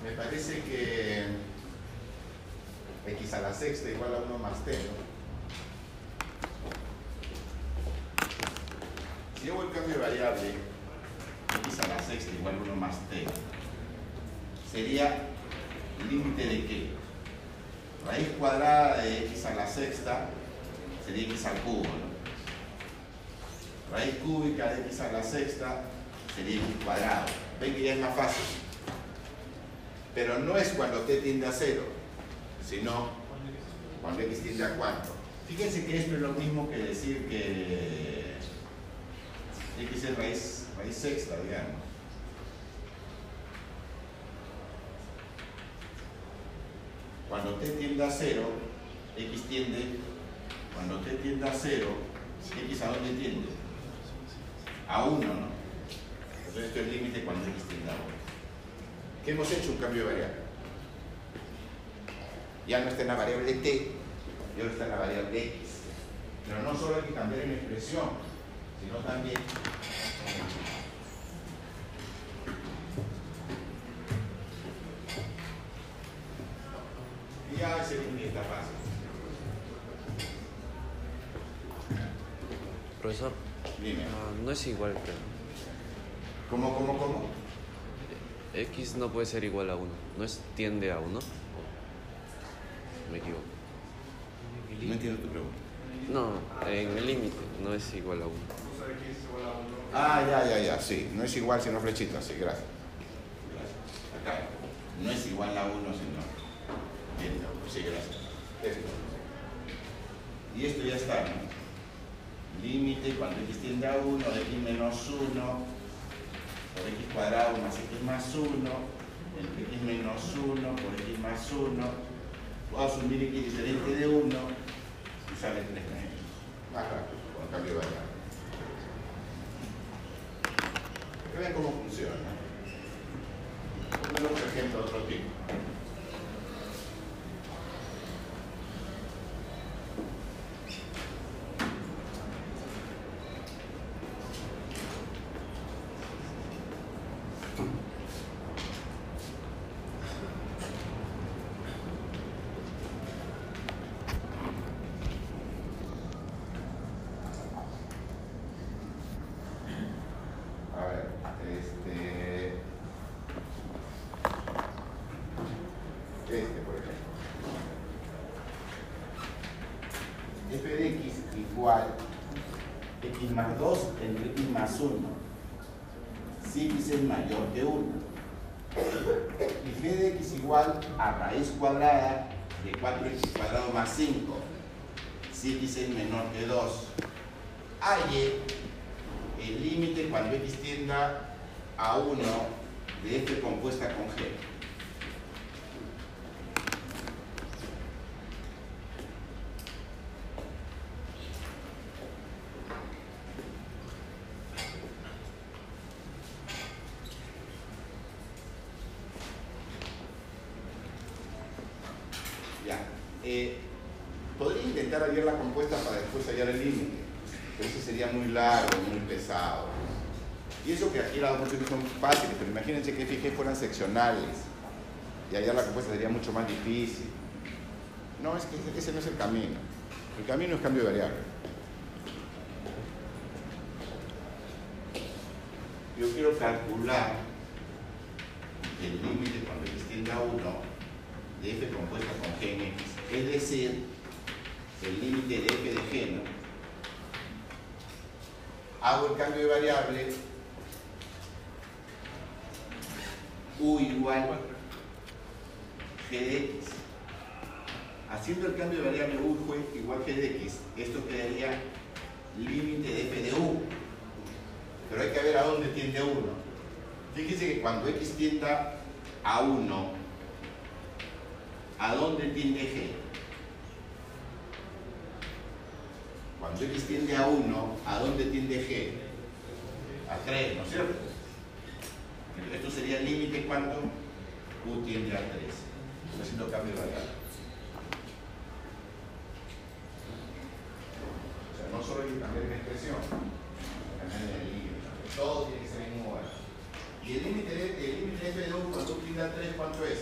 Me parece que x a la sexta igual a 1 más t, ¿no? Si hago el cambio de variable x a la sexta igual a 1 más t, sería límite de qué? Raíz cuadrada de x a la sexta sería x al cubo, ¿no? Raíz cúbica de x a la sexta sería x cuadrado. Ven que ya es más fácil. Pero no es cuando t tiende a cero, sino cuando x tiende a cuánto. Fíjense que esto es lo mismo que decir que x es raíz, raíz sexta, digamos. Cuando t tiende a 0, x tiende, cuando t tiende a 0, x a dónde tiende? A 1, ¿no? Entonces esto es límite cuando x tiende a 1. ¿Qué hemos hecho? Un cambio de variable. Ya no está en la variable t, y ahora está en la variable x. Pero no solo hay que cambiar en expresión, sino también Y ya ese está fácil. Profesor, Dime. ah, no es igual, creo. ¿Cómo, cómo, cómo? X no puede ser igual a 1. ¿No es tiende a 1? Me equivoco. No entiendo tu pregunta. No, en el límite no es igual a 1. 1. Ah, ya, ya, ya, sí. No es igual sino flechita, sí, gracias. Gracias. Acá. No es igual a uno, sino. Bien, sí, gracias. Esto. Y esto ya está, ¿no? Límite cuando x tiende a 1, de x menos 1, por x cuadrado más x más 1, entre x menos 1 por x más 1. Puedo asumir x diferente de 1 y sale 3 menos. Más rápido, con cambio de variable. Que vean cómo funciona. Pongamos otro ejemplo, otro tipo. A ver, este. Este, por ejemplo. f de x igual x más 2 entre x más 1. Si x es mayor que 1. Y f de x igual a raíz cuadrada de 4x cuadrado más 5. Si x es menor que 2. Halle el límite cuando x tienda a 1 de f compuesta con g. Ya. Eh, podría intentar hallar la compuesta para después hallar el límite, pero eso sería muy largo, muy pesado. Y eso que aquí las dos funciones son fáciles, pero imagínense que f y y hallar la compuesta sería mucho más difícil. No, es que ese no es el camino. El camino es cambio de variable. Yo quiero calcular el límite cuando x tiende a 1 de f compuesta con g x. Es decir, el límite de f de g. Hago el cambio de variable u igual g de x. Haciendo el cambio de variable u igual g de x, esto quedaría límite de f de u. Pero hay que ver a dónde tiende 1. Fíjense que cuando x tienda a 1, ¿a dónde tiende g? Cuando x tiende a 1, ¿a dónde tiende g? A 3, ¿no es cierto? Esto sería el límite cuando u tiende a 3. Estoy haciendo cambio de variable. O sea, no solo hay que cambiar en expresión, cambiar en el límite. Todo tiene que ser en igual. Y el límite de, el límite de f de u cuando u tiende a 3, ¿cuánto es?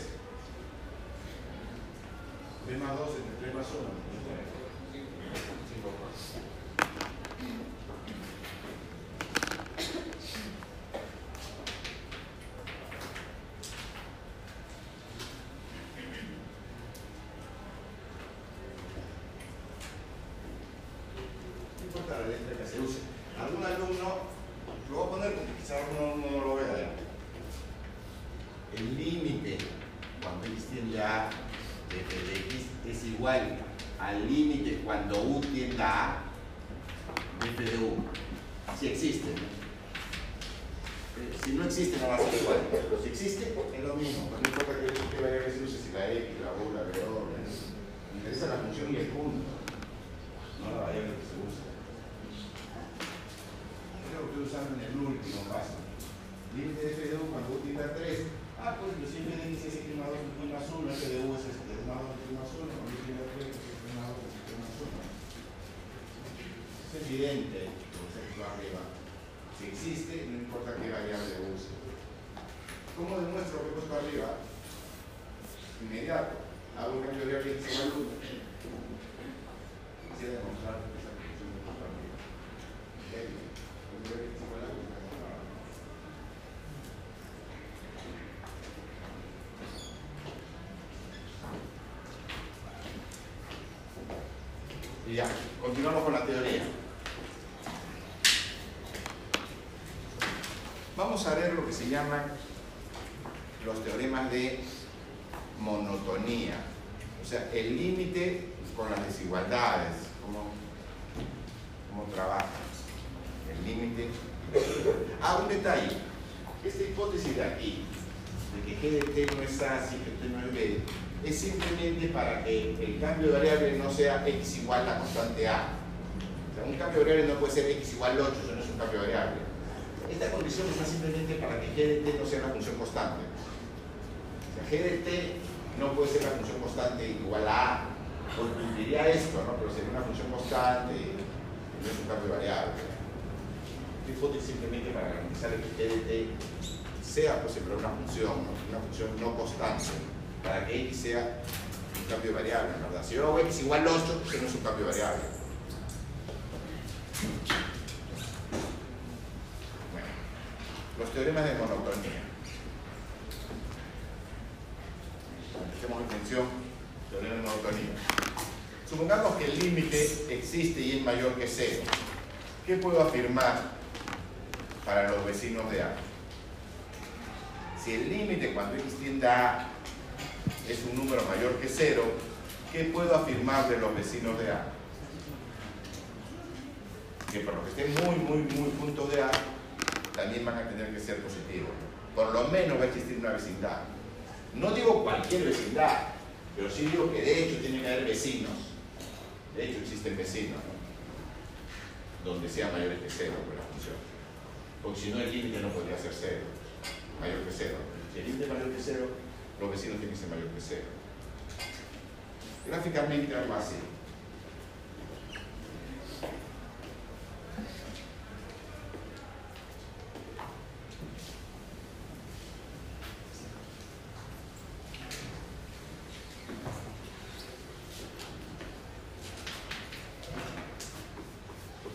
3 más 2 entre 3 más 1. 5 más. No importa la letra que se use. Algún alumno, lo voy a poner porque quizás uno no lo vea ya. El límite, cuando x tiende a de f de x, es igual al límite cuando u tienda a de f de u. Si existe. ¿no? Eh, Si no existe, no va a ser igual. Pero si existe, es lo mismo. No importa que, que vaya que se use, si la x, la u, la w. Me interesa la función y el punto, no la variable que se usa. Es lo que estoy usando en el último paso. Límite de f de u cuando u tiende a 3. Ah, pues inclusive de x es x más 2 x más 1, f de u es x más 2 x más 1. evidente, como se dijo arriba, si existe, no importa qué variable use. ¿Cómo demuestro que he puesto arriba? Inmediato. Hago un cambio de variable x igual a 1. Quisiera demostrar que esa función que he puesto arriba. Débil. Cambio de x igual a 1. Y ya, continuamos con la teoría. Vamos a ver lo que se llaman los teoremas de monotonía. O sea, el límite con las desigualdades, cómo, cómo trabaja. El límite. Ah, un detalle. Esta hipótesis de aquí, de que G de T no es A, que no es B, es simplemente para que el cambio de variable sea x igual la constante A. Un cambio variable no puede ser x igual a 8, eso no es un cambio variable. Esta condición está simplemente para que g de t no sea una función constante. Sea, g de t no puede ser una función constante igual a A. Pues esto, ¿no? Pero sería una función constante y no es un cambio variable. Hipótesis simplemente para garantizar que g de t sea pues siempre una función, una función no constante para que x sea cambio de variable, ¿verdad? Si yo hago x igual a 8, eso no es un cambio de variable. Bueno, los teoremas de monotonía. Dejemos en teorema de monotonía. Supongamos que el límite existe y es mayor que 0. ¿Qué puedo afirmar para los vecinos de A? Si el límite cuando x tiende A es un número mayor que 0, ¿qué puedo afirmar de los vecinos de A? Que por lo que estén muy, muy, muy juntos de A, también van a tener que ser positivos. Por lo menos va a existir una vecindad. No digo cualquier vecindad, pero sí digo que de hecho tienen que haber vecinos. De hecho existen vecinos, ¿no? Donde sean mayores que 0 por la función. Porque si no el límite no podría ser 0, mayor que 0. Si el límite es mayor que 0, los vecinos tienen que ser mayor que 0. Gráficamente algo así.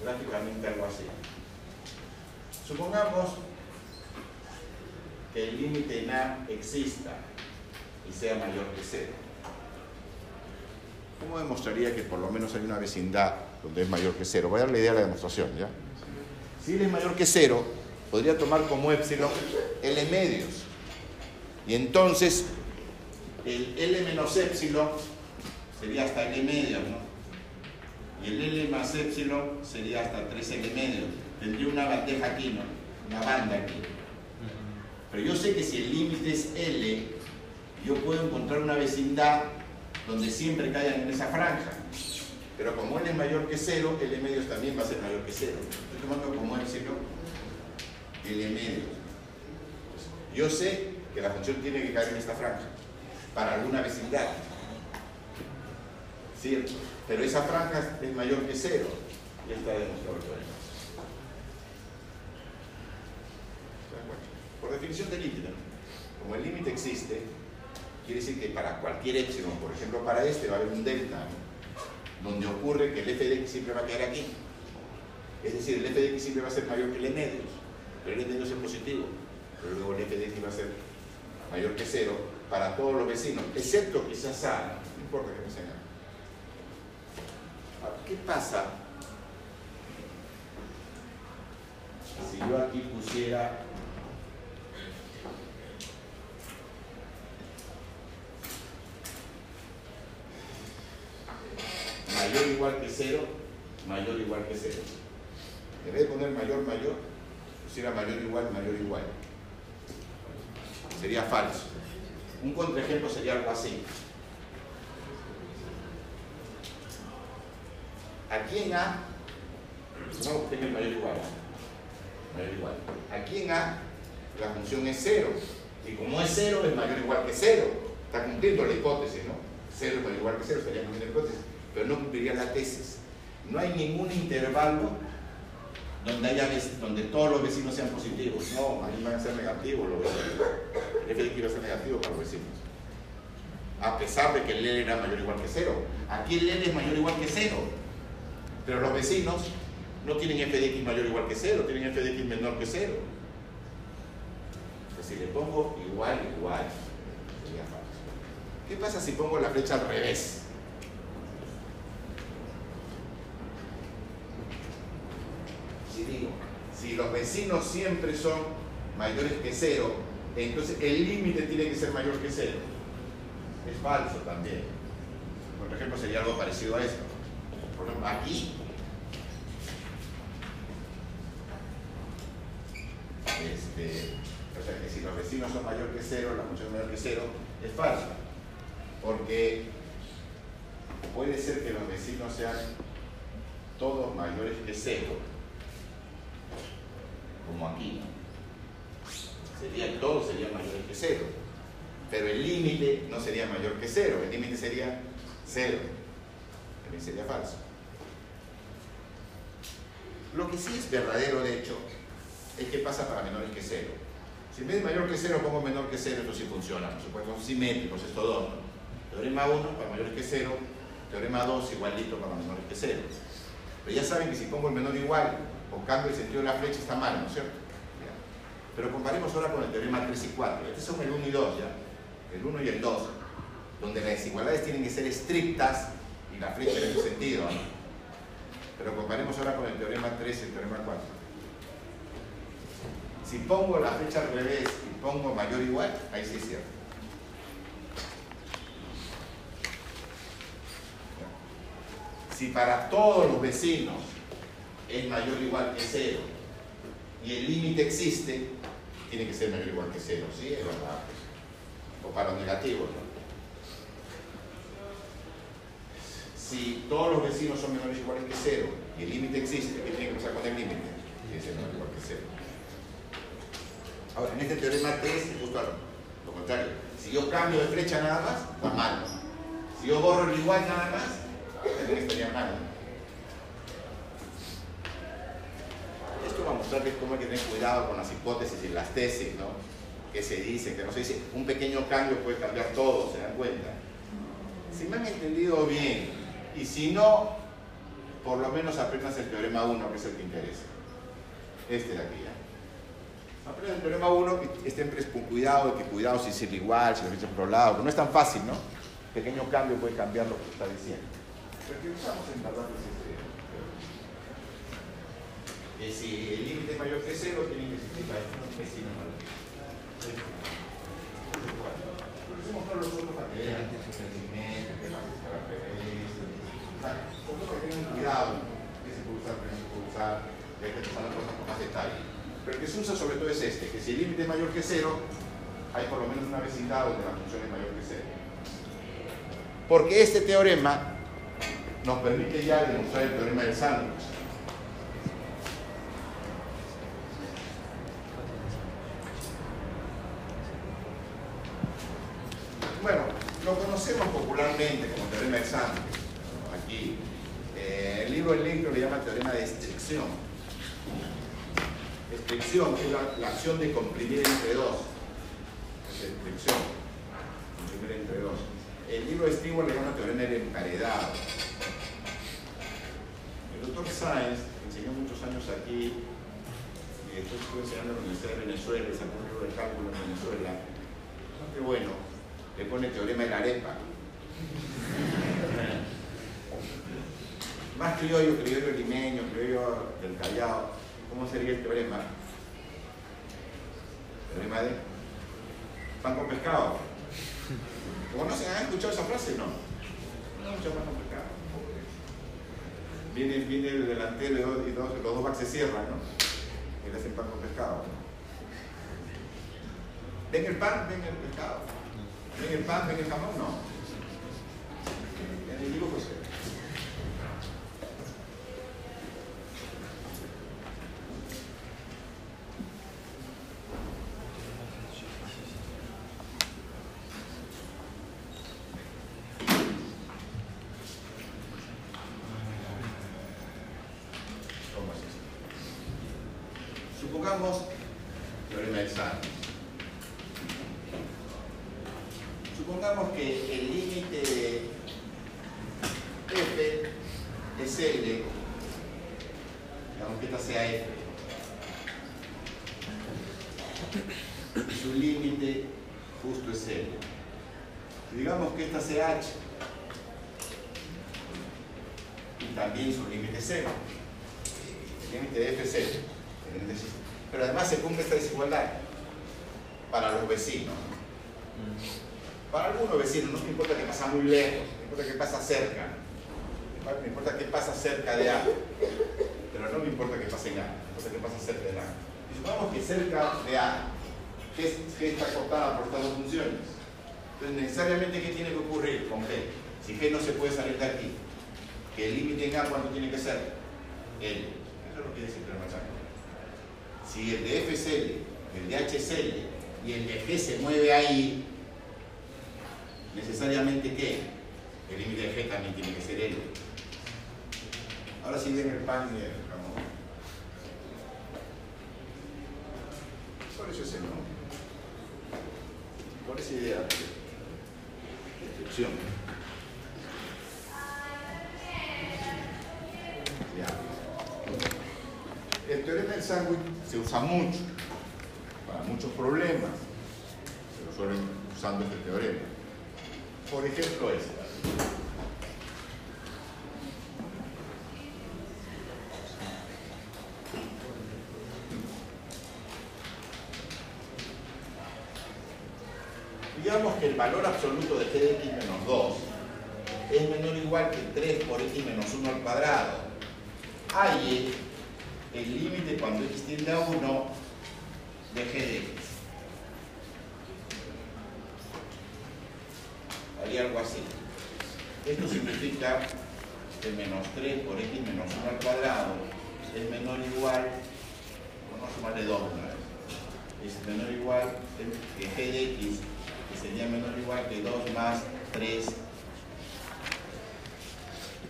Gráficamente algo así. Supongamos que el límite en A exista sea mayor que 0. ¿Cómo demostraría que por lo menos hay una vecindad donde es mayor que 0? Voy a dar la idea de la demostración, ¿ya? Si él es mayor que 0, podría tomar como épsilon L medios. Y entonces, el L menos épsilon sería hasta L medios, ¿no? Y el L más épsilon sería hasta 3L medios. Tendría una bandeja aquí, ¿no? Una banda aquí. Pero yo sé que si el límite es L, yo puedo encontrar una vecindad donde siempre caigan en esa franja. Pero como L es mayor que 0, L medios también va a ser mayor que 0. Estoy tomando como épsilon L medios. Yo sé que la función tiene que caer en esta franja para alguna vecindad. ¿Cierto? Pero esa franja es mayor que 0. Ya está demostrado el teorema. Por definición del límite, como el límite existe, quiere decir que para cualquier epsilon, por ejemplo para este, va a haber un delta, donde ocurre que el f de x siempre va a quedar aquí. Es decir, el f de x siempre va a ser mayor que el e medios, pero el e medios es positivo, pero luego el f de x va a ser mayor que 0 para todos los vecinos, excepto quizás A, no importa que me sea ¿Qué pasa si yo aquí pusiera mayor o igual que 0, mayor o igual que 0. En vez de poner mayor, mayor, pusiera mayor o igual, mayor o igual. Sería falso. Un contraejemplo sería algo así. Aquí en A, no, tengo el mayor igual. Mayor o igual. Aquí en A, la función es 0. Y como es 0, es mayor o igual que 0. Está cumpliendo la hipótesis, ¿no? 0 es mayor igual que 0, estaría cumpliendo la hipótesis pero no cumpliría la tesis. no hay ningún intervalo donde, haya, donde todos los vecinos sean positivos. No, ahí van a ser negativos los vecinos. El f de x va a ser negativo para los vecinos. A pesar de que el L era mayor o igual que cero. Aquí el L es mayor o igual que cero. Pero los vecinos no tienen f de x mayor o igual que cero, tienen f de x menor que cero. Pues si le pongo igual, igual, sería falso. ¿Qué pasa si pongo la flecha al revés? Si los vecinos siempre son mayores que cero, entonces el límite tiene que ser mayor que cero. Es falso también. Por ejemplo, sería algo parecido a esto. Por ejemplo, aquí este, o sea que si los vecinos son mayor que cero, la función menor que cero, es falso. Porque puede ser que los vecinos sean todos mayores que cero, como aquí. Sería, todos serían mayores que cero. Pero el límite no sería mayor que cero, el límite sería cero. También sería falso. Lo que sí es verdadero, de hecho, es que pasa para menores que cero. Si en vez de mayor que cero pongo menor que cero, esto sí funciona. Por supuesto, son simétricos estos dos. ¿no? Teorema 1 para mayores que cero, teorema 2 igualito para menores que cero. Pero ya saben que si pongo el menor igual o cambio el sentido de la flecha está mal, ¿no es cierto? Ya. Pero comparemos ahora con el teorema 3 y 4. Estos son el 1 y 2 ya. El 1 y el 2. Donde las desigualdades tienen que ser estrictas y la flecha en ese sentido. ¿no? Pero comparemos ahora con el teorema 3 y el teorema 4. Si pongo la flecha al revés y pongo mayor o igual, ahí sí es cierto. Si para todos los vecinos es mayor o igual que cero y el límite existe, tiene que ser mayor o igual que cero, ¿sí? Es verdad. O para los negativos, ¿no? Si todos los vecinos son menores o iguales que cero y el límite existe, ¿qué tiene que pasar con el límite? Tiene que ser menor o igual que cero. Ahora, en este teorema 3 es justo lo, contrario. Si yo cambio de flecha nada más, está mal. Si yo borro el igual nada más, también estaría mal. Esto va a mostrarles cómo hay que tener cuidado con las hipótesis y las tesis, ¿no? Que se dice, que no se dice, un pequeño cambio puede cambiar todo, ¿se dan cuenta? Si me han entendido bien, y si no, por lo menos aprendas el teorema 1, que es el que interesa. Este de aquí, ¿ya? Aprendan el teorema 1 y estén con cuidado que cuidado si es igual, si lo dice por otro lado, que no es tan fácil, ¿no? Pequeño cambio puede cambiar lo que está diciendo. Porque usamos en verdad este, que si el límite es mayor que cero, tiene que existir la vecino mayor que Pero hacemos todos los otros para que que un crecimiento, que poco que tengan cuidado, que se puede usar, que no se puede usar, que hay que usar las cosas con más detalle. Pero el que se usa sobre todo es este, que si el límite es mayor que cero, hay por lo menos una vecindad donde la función es mayor que cero. Porque este teorema nos permite ya demostrar el teorema del sándwich. Bueno, lo conocemos popularmente como teorema del sándwich. Aquí, eh, el libro Electro le llama teorema de estricción. Estricción es la, acción de comprimir entre dos. Es estricción. Comprimir entre dos. El libro de Stewart le llama teorema del emparedado. El doctor Sáenz enseñó muchos años aquí y después estuvo enseñando en la Universidad de Venezuela y sacó un libro de cálculo en Venezuela. Qué bueno, le pone teorema de la arepa. Más criollo, criollo limeño, criollo del Callao. ¿Cómo sería el teorema? Teorema de pan con pescado. ¿Conocen? ¿Han escuchado esa frase? No. No han escuchado pan con pescado. Viene, viene el delantero y, dos, y dos- los dos backs se cierran, ¿no? Y le hacen pan con pescado. ¿Ven el pan? ¿Ven el pescado? ¿Ven el pan? ¿Ven el jamón? No. ¿En El enemigo pues Supongamos Digamos que esta sea h, y también su límite cero. El límite de f es cero. el límite es- Pero además se cumple esta desigualdad para los vecinos. Para algunos vecinos, no me importa que pasa muy lejos, me importa que pasa cerca. Me importa que pasa cerca de A. Pero no me importa que pase en A, me importa que pasa cerca de A. Y supongamos que cerca de A, G, G está cortada por estas dos funciones. Entonces, necesariamente, ¿qué tiene que ocurrir con G? Si G no se puede salir de aquí, que el límite en A, ¿cuánto tiene que ser? L. Eso es lo que dice el Chaco. Si el de F es L, el de H es L, y el de G se mueve ahí, necesariamente ¿qué? El límite de G también tiene que ser L. Ahora sí ven el pan y el eso ese nombre. Por esa idea de descripción. Ya. El teorema del sándwich se usa mucho para muchos problemas. Se lo suelen usando este teorema. Por ejemplo, este. Digamos que el valor absoluto de g de x menos 2 es menor o igual que 3 por x menos 1 al cuadrado. Hay el límite cuando x tiende a 1 de g de x. Haría algo así. Esto significa que menos 3 por x menos 1 al cuadrado es menor o igual, vamos a sumarle 2 una vez, es menor o igual que g de x, sería menor o igual que 2 más 3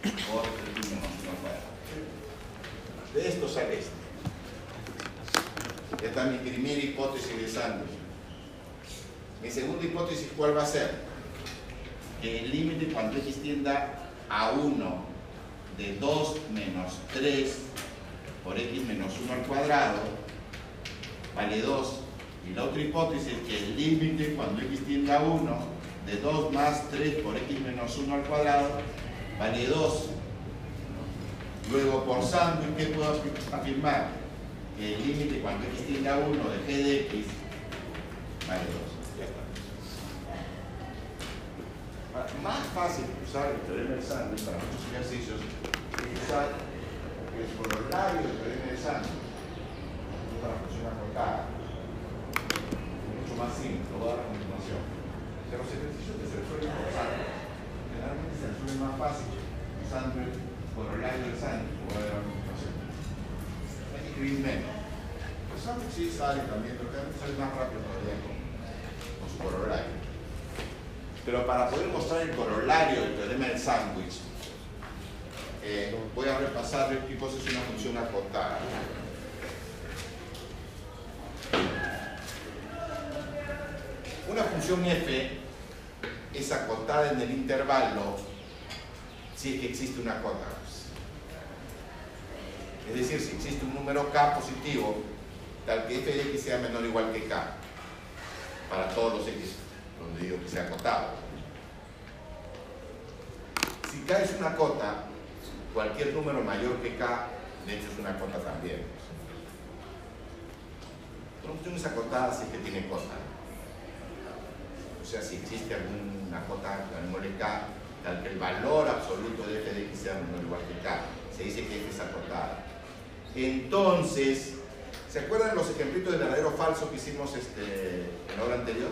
por x menos 1 al cuadrado. De esto sale esto. Esta es mi primera hipótesis de sándwich. Mi segunda hipótesis, ¿cuál va a ser? Que el límite cuando x tienda a 1 de 2 menos 3 por x menos 1 al cuadrado vale 2. Y la otra hipótesis es que el límite cuando x tienda a 1 de 2 más 3 por x menos 1 al cuadrado vale 2. Luego, por sándwich, ¿qué puedo afir- afirmar? Que el límite cuando x tiende a 1 de g de x vale 2. Ya está. Ahora, Más fácil usar el teorema del sándwich para muchos ejercicios es usar el corolario del teorema del sándwich. Esta es la función acotada. Mucho más simple, lo voy a dar a continuación. De los ejercicios que se por sándwich, generalmente se resuelven más fácil usando el corolario del sándwich. Lo voy a dar a continuación. Hay que escribir menos. El sándwich sí sale también, pero también sale más rápido todavía con, con su corolario. Pero para poder mostrar el corolario del teorema del sándwich, eh, voy a repasar qué cosa es una función acotada. Una función f es acotada en el intervalo si es que existe una cota. Es decir, si existe un número k positivo, tal que f de x sea menor o igual que k, para todos los x, donde digo que sea acotado. Si k es una cota, cualquier número mayor que k, de hecho es una cota también. Una función es acotada si es que tiene cota. O sea, si existe alguna cota, llamémosle k, tal que el valor absoluto de f de x sea menor o igual que k, se dice que f es acotada. Entonces, ¿se acuerdan los ejemplitos de verdadero o falso que hicimos este, en la hora anterior?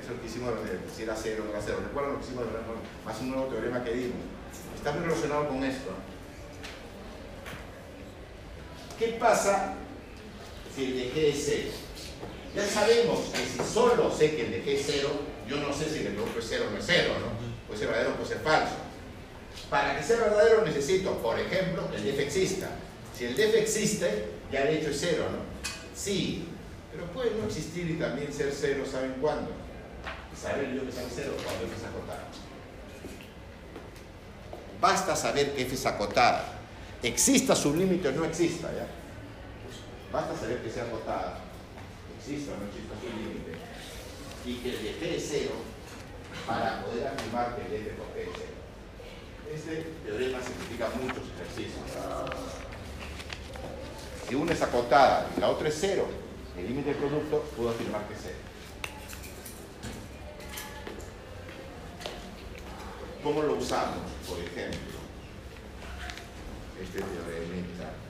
Eso que hicimos de si era cero o era cero. ¿Recuerdan lo que hicimos de verdadero? Más un nuevo teorema que dimos. Está muy relacionado con esto. ¿Qué pasa si el de G es cero? Ya sabemos que si solo sé que el de G es cero, yo no sé si el producto es cero o no es cero, ¿no? Puede ser verdadero o puede ser falso. Para que sea verdadero necesito, por ejemplo, que el df exista. Si el df existe, ya de hecho es cero, ¿no? Sí, pero puede no existir y también ser cero, ¿saben cuándo? Saber yo que son cero cuando f es acotada. Basta saber que f es acotada. Exista su límite o no exista, ¿ya? Basta saber que sea acotada. Exista o no exista su límite. Y que el f es cero para poder afirmar que el f por f es cero. Este teorema simplifica muchos ejercicios. Si una es acotada y la otra es cero, el límite del producto, puedo afirmar que es cero. ¿Cómo lo usamos? Por ejemplo, este teorema.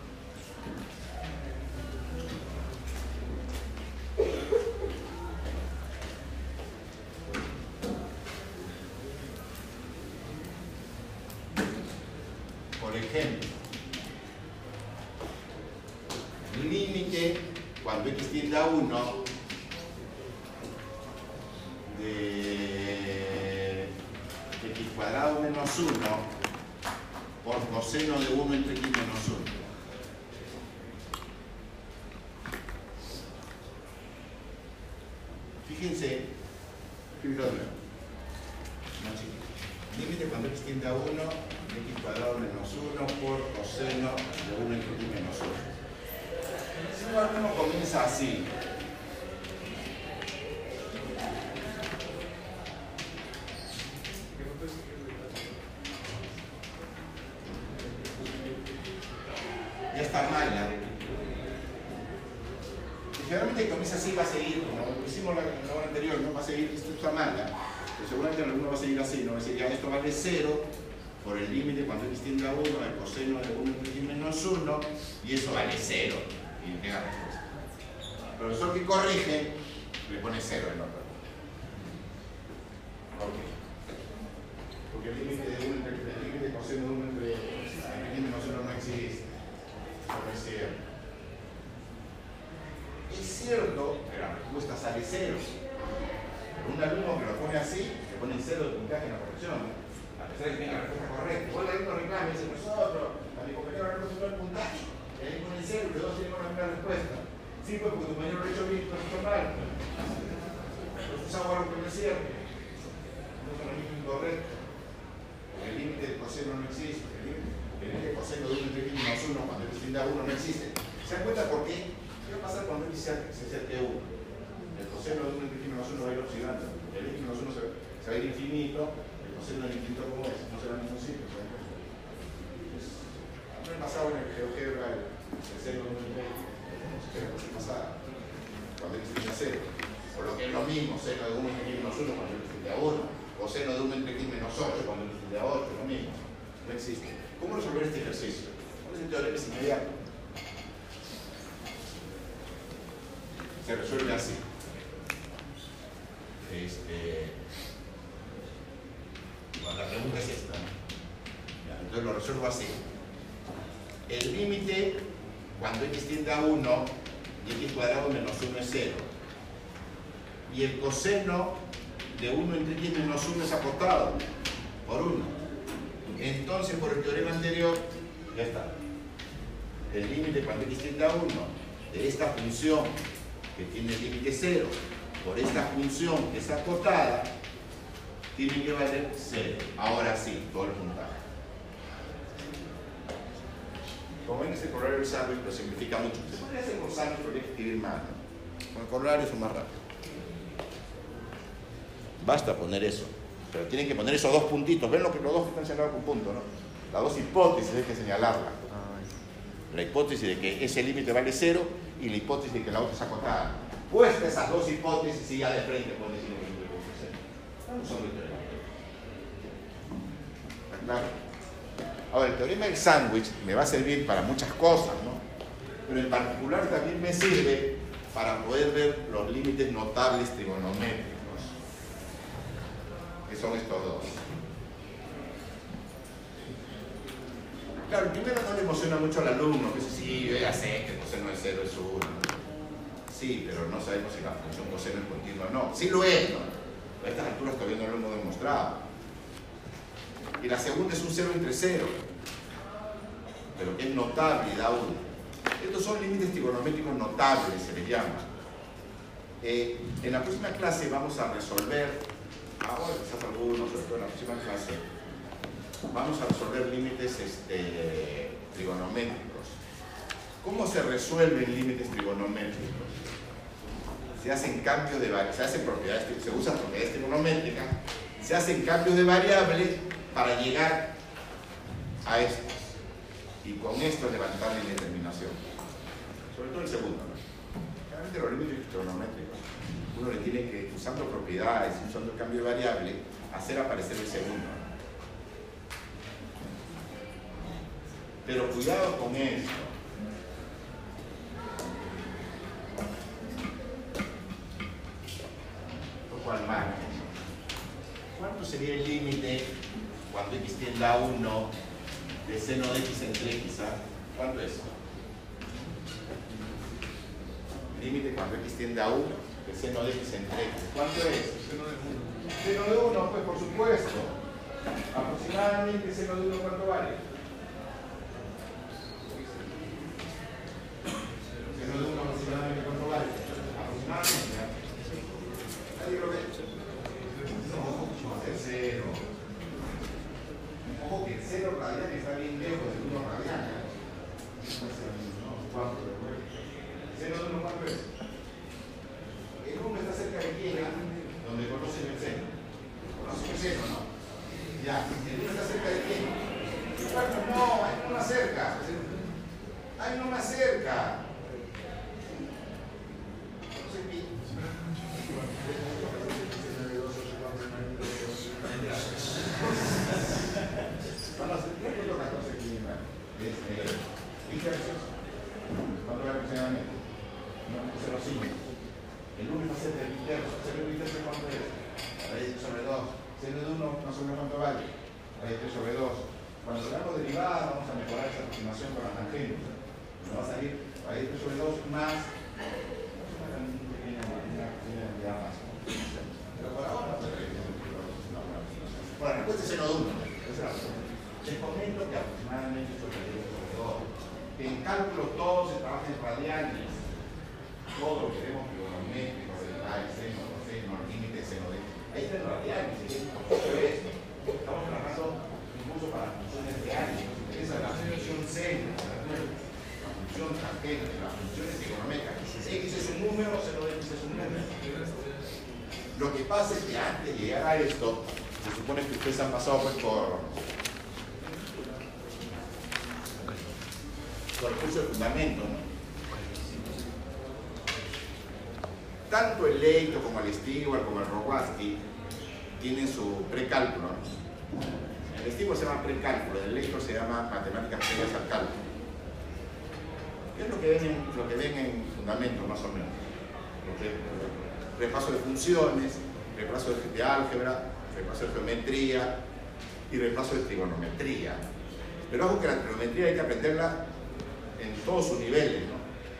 Por ejemplo, límite cuando x tiende a 1 de x cuadrado menos 1 por coseno de 1 entre x menos 1. Fíjense, sí. Límite cuando x tiende a 1 de x cuadrado menos 1 por coseno de 1 entre menos 1. Si no, uno comienza así. Función que es acotada tiene que valer 0. Ahora sí, todo el puntaje. Como ven, este corolario del sándwich lo simplifica mucho. Se podría hacer con sándwich, pero hay que escribir más. ¿no? Con el corolario es más rápido. Basta poner eso. Pero tienen que poner esos dos puntitos. ¿Ven lo que los dos que están señalados con punto, no? Las dos hipótesis hay que señalarla. La hipótesis de que ese límite vale cero y la hipótesis de que la otra es acotada. Puesta esas dos hipótesis y ya de frente pueden decir que es cero. Estamos usando el teorema. ¿Está claro? Ahora, el teorema del sándwich me va a servir para muchas cosas, ¿no? Pero en particular también me sirve para poder ver los límites notables trigonométricos, que son estos dos. Claro, primero no le emociona mucho al alumno, que dice, sí, yo ya sé que coseno de cero es 1. Sí, pero no sabemos si la función coseno es continua o no. Sí lo es, ¿no? A estas alturas todavía no lo hemos demostrado. Y la segunda es un 0 entre 0, pero que es notable da 1. Estos son límites trigonométricos notables, se les llama. Eh, en la próxima clase vamos a resolver, ahora quizás algunos, sobre todo en la próxima clase, vamos a resolver límites este, trigonométricos. ¿Cómo se resuelven límites trigonométricos? Se hacen cambios de se hacen propiedades, se usan propiedades trigonométricas, se hacen cambios de variables para llegar a estos. Y con esto levantar la indeterminación. Sobre todo el segundo, ¿no? Generalmente los límites trigonométricos, uno le tiene que, usando propiedades, usando el cambio de variable, hacer aparecer el segundo. Pero cuidado con esto. Al margen. ¿Cuánto sería el límite cuando x tiende a 1 de seno de x entre x? ah? ¿Cuánto es? Límite cuando x tiende a 1 de seno de x entre x. ¿Cuánto es? Seno de 1, pues por supuesto. Aproximadamente seno de 1, ¿cuánto vale? Seno de 1 aproximadamente, ¿cuánto vale? Aproximadamente. ¿ah? ¿Nadie lo ve? No, va a ser cero. Ojo que el cero radial está bien lejos del 1 radial. ¿eh? Cero de 1, ¿cuánto es? El 1 está cerca de ah? Donde conocen el seno. Conocen el seno, ¿no? Ya, el 1 está cerca de quién? Bueno, no, ahí no más cerca. Ahí no más cerca. 5. El lunes va a ser del interno. ¿Sabe el interno cuánto es? Raíz sobre 2. Si de 1, no sabemos cuánto vale. Raíz 3 sobre 2. Cuando sacamos derivadas, vamos a mejorar esa aproximación con las tangentes. Nos va a salir raíz 3 sobre 2 más. Bueno, pues este después de seno 1. Les comento que aproximadamente sobre 2 sobre 2. En cálculo todo se trabaja en radianes. Todo lo que vemos trigonométrico, el seno, coseno, el límite, seno de. Ahí está por supuesto esto. Estamos trabajando incluso para funciones reales. Nos interesa la función seno, la función tangente, las funciones trigonométricas. X es un número, seno de X es un número. Lo que pasa es que antes de llegar a esto, se supone que ustedes han pasado pues, por, por el curso de fundamento, ¿no? Tanto el Leito como el Stewart como el Rowaski tienen su precálculo. El Stewart se llama precálculo, el Leito se llama matemáticas previas al cálculo. ¿Qué es lo que ven en, lo que ven en fundamento, más o menos? Que- repaso de funciones, repaso de, de álgebra, repaso de geometría y repaso de trigonometría. Pero ojo que la trigonometría hay que aprenderla en todos sus niveles.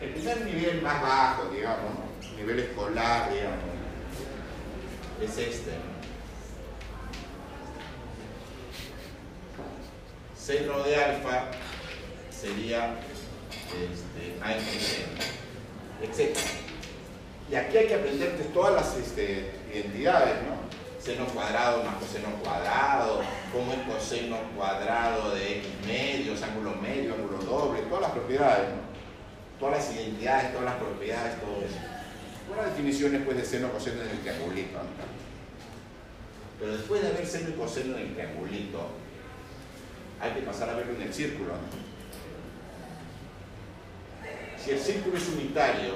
El primer nivel más bajo, digamos, ¿no? Nivel escolar, digamos, es este. ¿no? Seno de alfa sería este, A etc. Y aquí hay que aprender pues, todas las este, identidades, ¿no? Seno cuadrado más coseno cuadrado, cómo es coseno cuadrado de x medios, ángulo medio, ángulo doble, todas las propiedades. Todas las identidades, todas las propiedades, todo eso. Unas definiciones pues de seno, coseno en el triangulito, ¿no? Pero después de ver seno y coseno en el triangulito, hay que pasar a verlo en el círculo, ¿no? Si el círculo es unitario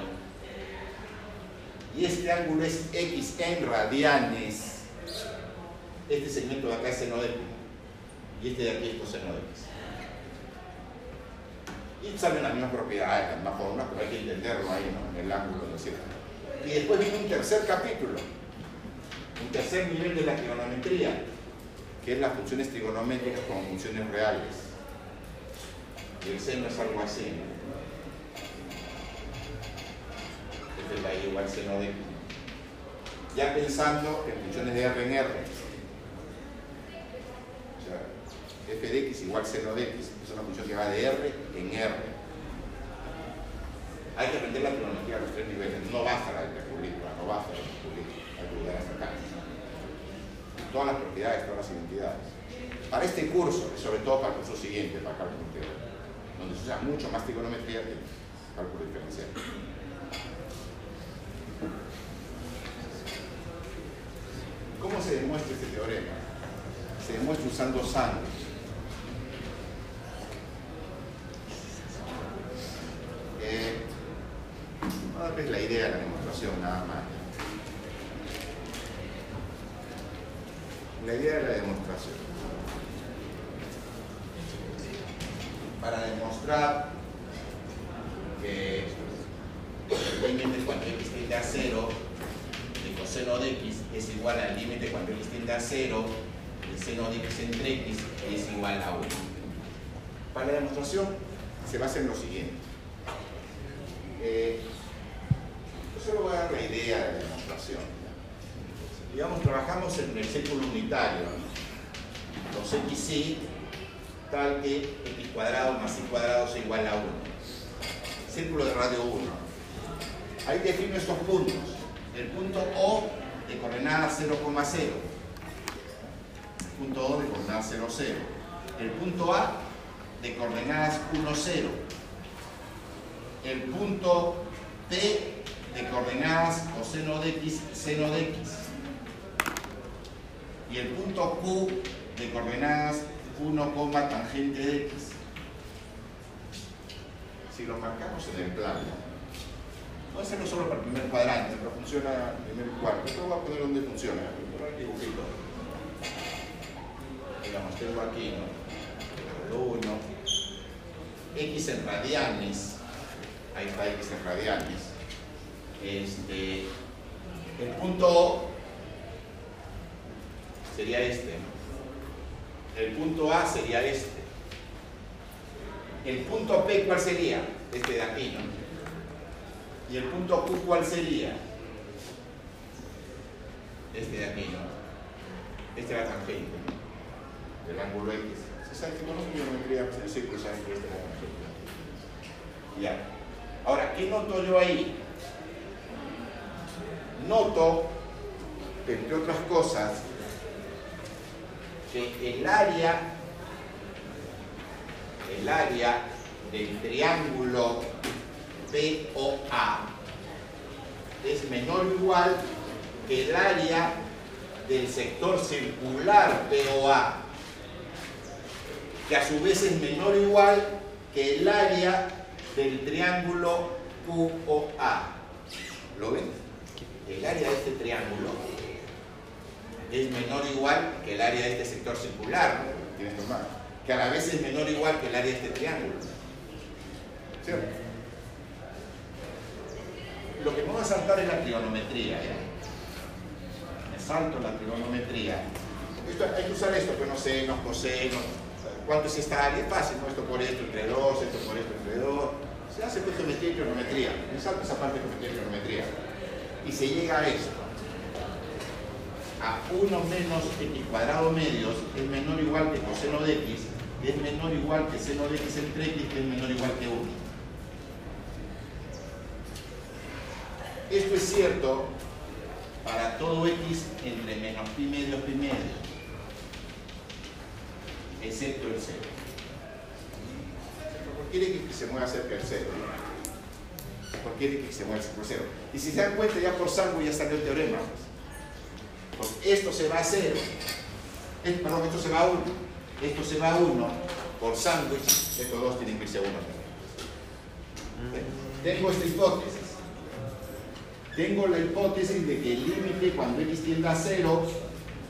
y este ángulo es x en radianes, este segmento de acá es seno de x y este de aquí es coseno de x. Y salen las mismas propiedades, las mismas formas, pero hay que entenderlo ahí, ¿no? En el ángulo del círculo. Y después viene un tercer capítulo, un tercer nivel de la trigonometría, que es las funciones trigonométricas como funciones reales. Y el seno es algo así, ¿no? Este y igual seno de. Ya pensando en funciones de R en R. O sea, f de x igual seno de x. Es una función que va de R en R. Hay que aprender la trigonometría a los tres niveles. No basta la hiperculícula, no basta la hiperculícula. Hay que llegar hasta acá. Todas las propiedades, todas las identidades. Para este curso, y sobre todo para el curso siguiente, para cálculo integral, donde se usa mucho más trigonometría que cálculo diferencial. ¿Cómo se demuestra este teorema? Se demuestra usando sangre. Eh, darles la idea de la demostración nada más. La idea de la demostración. Para demostrar que el límite cuando x tiende a 0 de coseno de x es igual al límite cuando x tiende a 0 el seno de x entre x es igual a 1. Para la demostración se basa en lo siguiente. Eh, yo solo voy a dar la idea de la demostración. Digamos, trabajamos en el círculo unitario, ¿no? los xy tal que x cuadrado más y cuadrado es igual a 1. Círculo de radio 1. Ahí defino estos puntos. El punto O de coordenada 0,0. El punto O de coordenadas 0, 0. El punto A de coordenadas 1, 0. El punto P de coordenadas coseno de x, seno de x. Y el punto Q de coordenadas 1, tangente de x. Si lo marcamos en el plano, voy a hacerlo solo para el primer cuadrante, pero funciona el primer y cuarto. Esto voy a poner donde funciona, el dibujito. Digamos, tengo aquí, ¿no? 1, x en radianes, ahí está x en radianes. Este, el punto sería este. El punto A sería este. El punto P, ¿cuál sería? Este de aquí, ¿no? Y el punto Q, ¿cuál sería? Este de aquí, ¿no? Este es la tangente, ¿no? Del ángulo X. Si saben que conocen geometría, pues el círculo saben que este es la tangente. Ya. Ahora, ¿qué noto yo ahí? Noto, entre otras cosas, que el área, el área del triángulo POA es menor o igual que el área del sector circular POA, que a su vez es menor o igual que el área del triángulo QOA. ¿Lo ven? El área de este triángulo es menor o igual que el área de este sector circular, ¿no? Que a la vez es menor o igual que el área de este triángulo. ¿Cierto? Lo que me a saltar es la trigonometría. ¿ya? Me salto la trigonometría. Esto, hay que usar esto, que no cosenos. ¿Cuánto es esta área? Fácil, ¿no? Esto por esto entre 2, esto por esto entre 2. Se hace pues geometría y trigonometría. Me salto esa parte de geometría y trigonometría. Y se llega a esto a 1 menos x cuadrado medios es menor o igual que coseno de x, es menor o igual que seno de x entre x, que es menor o igual que 1. Esto es cierto para todo x entre menos pi medios pi medios, excepto el 0. Cualquier x que se mueva cerca del 0, cualquier x que se mueva cerca del 0. Y si se dan cuenta, ya por salvo ya salió el teorema. Esto se va a 0, eh, perdón, esto se va a 1, esto se va a 1, por sándwich, estos dos tienen que irse a 1 también. Tengo esta hipótesis. Tengo la hipótesis de que el límite cuando x tiende a 0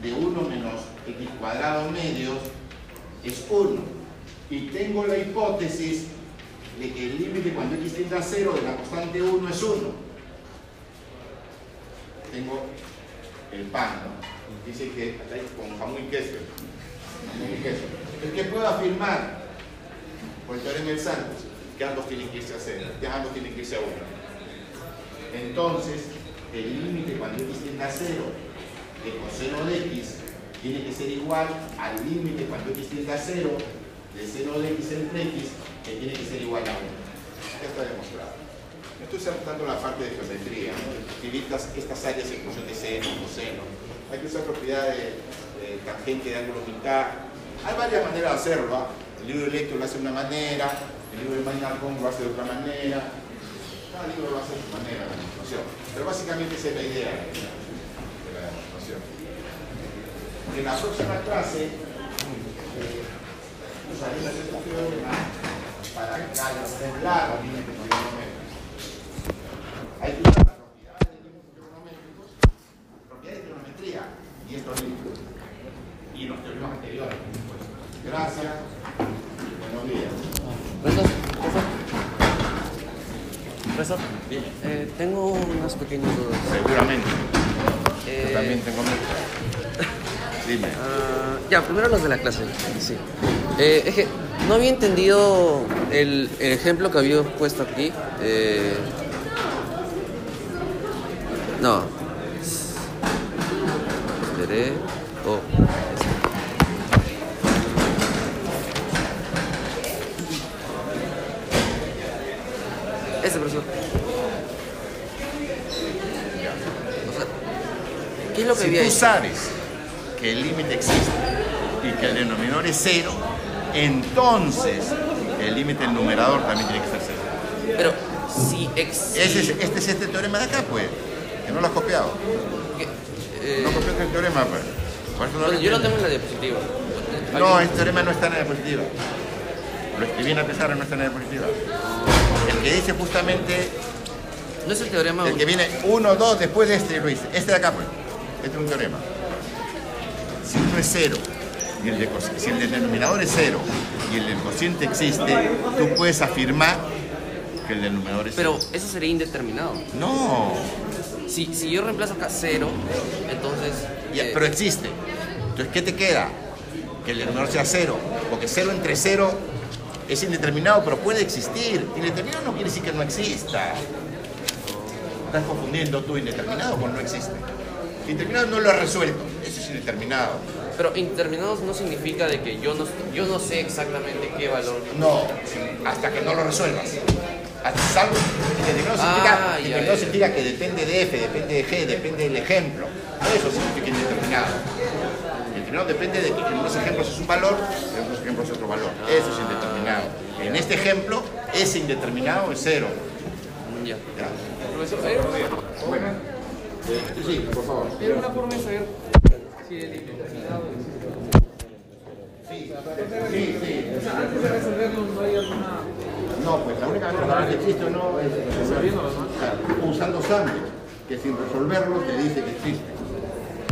de 1 menos x cuadrado medios es 1. Y tengo la hipótesis de que el límite cuando x tiende a 0 de la constante 1 es 1. Tengo el pan, ¿no? Dice que con jamón y queso. Jamón y queso. El que puedo afirmar, por el teorema del sándwich, que ambos tienen que irse a 0, que ambos tienen que irse a 1. Entonces, el límite cuando x tiende a 0 de coseno de x tiene que ser igual al límite cuando x tiende a 0 de seno de x entre x, que tiene que ser igual a 1. Ya está demostrado. Estoy saltando la parte de geometría, ¿no? estas, áreas en función de seno, coseno. Hay que usar propiedades de, de tangente de ángulo mitad. Hay varias maneras de hacerlo. ¿ah? El libro de Electro lo hace de una manera, el libro de Maynard lo hace de otra manera. Cada libro lo hace de su manera, la demostración. Pero básicamente esa es la idea de la, de la demostración. En la próxima clase eh, usaremos este teorema para calcular. Hay que usar las propiedades de límites trigonométricos, propiedades de trigonometría y estos límites. Y los teoremas anteriores, supuesto. Gracias. Buenos días. Profesor. Profesor, eh, tengo unas pequeñas dudas. Seguramente. Eh, Yo también tengo muchas. Dime. Ah, ya, primero los de la clase. Sí. Eh, es que no había entendido el, el ejemplo que había puesto aquí. No. Esperé. Oh. Ese profesor. O sea, ¿qué es lo que Si tú hecho? sabes que el límite existe y que el denominador es cero, entonces el límite del numerador también tiene que ser cero. Pero si existe. Es- este es este teorema de acá, pues, que no lo has copiado. eh, No copiaste el teorema, pues. Por eso no bueno, lo yo lo tengo en la diapositiva. No, ¿Alguien- este teorema no está en la diapositiva. Lo escribí en la pizarra, no está en la diapositiva. El que dice justamente, No es el teorema. el que viene 1, 2 después de este, Luis. Este de acá, pues. Este es un teorema. Si uno es cero, y el de si el denominador es cero y el del cociente existe, tú puedes afirmar que el denominador es Pero cero. eso sería indeterminado. No, Si, si yo reemplazo acá cero, entonces. Ya, eh, pero existe. Entonces, ¿qué te queda? Que el denominador sea cero. Porque cero entre cero es indeterminado, pero puede existir. Indeterminado no quiere decir que no exista. Estás confundiendo tú indeterminado con no existe. Indeterminado no lo has resuelto. Eso es indeterminado. Pero indeterminados no significa de que yo no, yo no sé exactamente qué valor. No, hasta que no lo resuelvas. Hasta salvo. Indeterminado Ah, significa, significa que depende de F, depende de G, depende del ejemplo. Eso significa indeterminado. Indeterminado depende de que en unos ejemplos es un valor, en otros ejemplos es otro valor. Eso es indeterminado. En este ejemplo, ese indeterminado es cero. Ya. Ya. Profesor, ¿hay alguna, Bueno. Sí, por favor. ¿hay alguna forma de saber si el indeterminado? Sí, sí, sí. O sea, antes de resolverlo, ¿no hay alguna No, pues la única manera de saber si existe o no es resolviéndolo, no? Claro, usando samples, que sin resolverlo te dice que existe.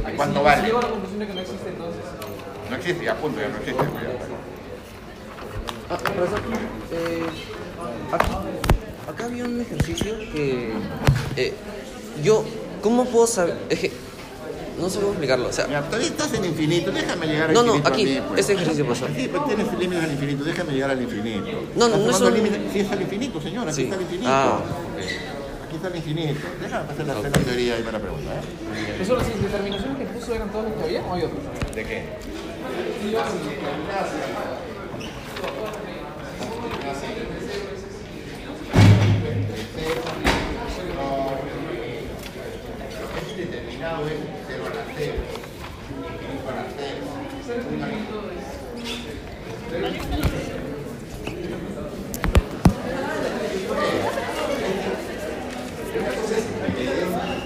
¿Y Si- cuánto Si vale? llego a la conclusión de que no existe, entonces. No existe, ya punto, ya no existe. Ah, profesor, eh, acá, acá había un ejercicio que. eh, yo, ¿cómo puedo saber? Es. No sé cómo explicarlo. O sea, Mira, todavía estás en infinito, déjame llegar al No, no, infinito. a aquí, mí, pues. este ejercicio pasó. Sí, pero tienes límites al infinito, déjame llegar al infinito. No, no, no es un- límite- Sí, está el infinito, señor, aquí Sí. está el infinito. Ah, Aquí está el infinito. Déjame hacer la, la teoría y me la pregunta, ¿eh? Profesor, ¿las determinaciones que puso eran todas las que había o hay otras? ¿De qué? Lo que es indeterminado es 0 a la 0, infinito a la 0.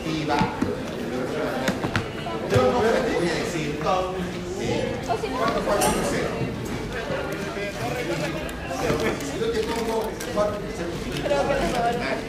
Y va. Yo no te voy a decir todo. ¿Cuánto cuatro por cero? Cero. Si yo te pongo cuatro por cero,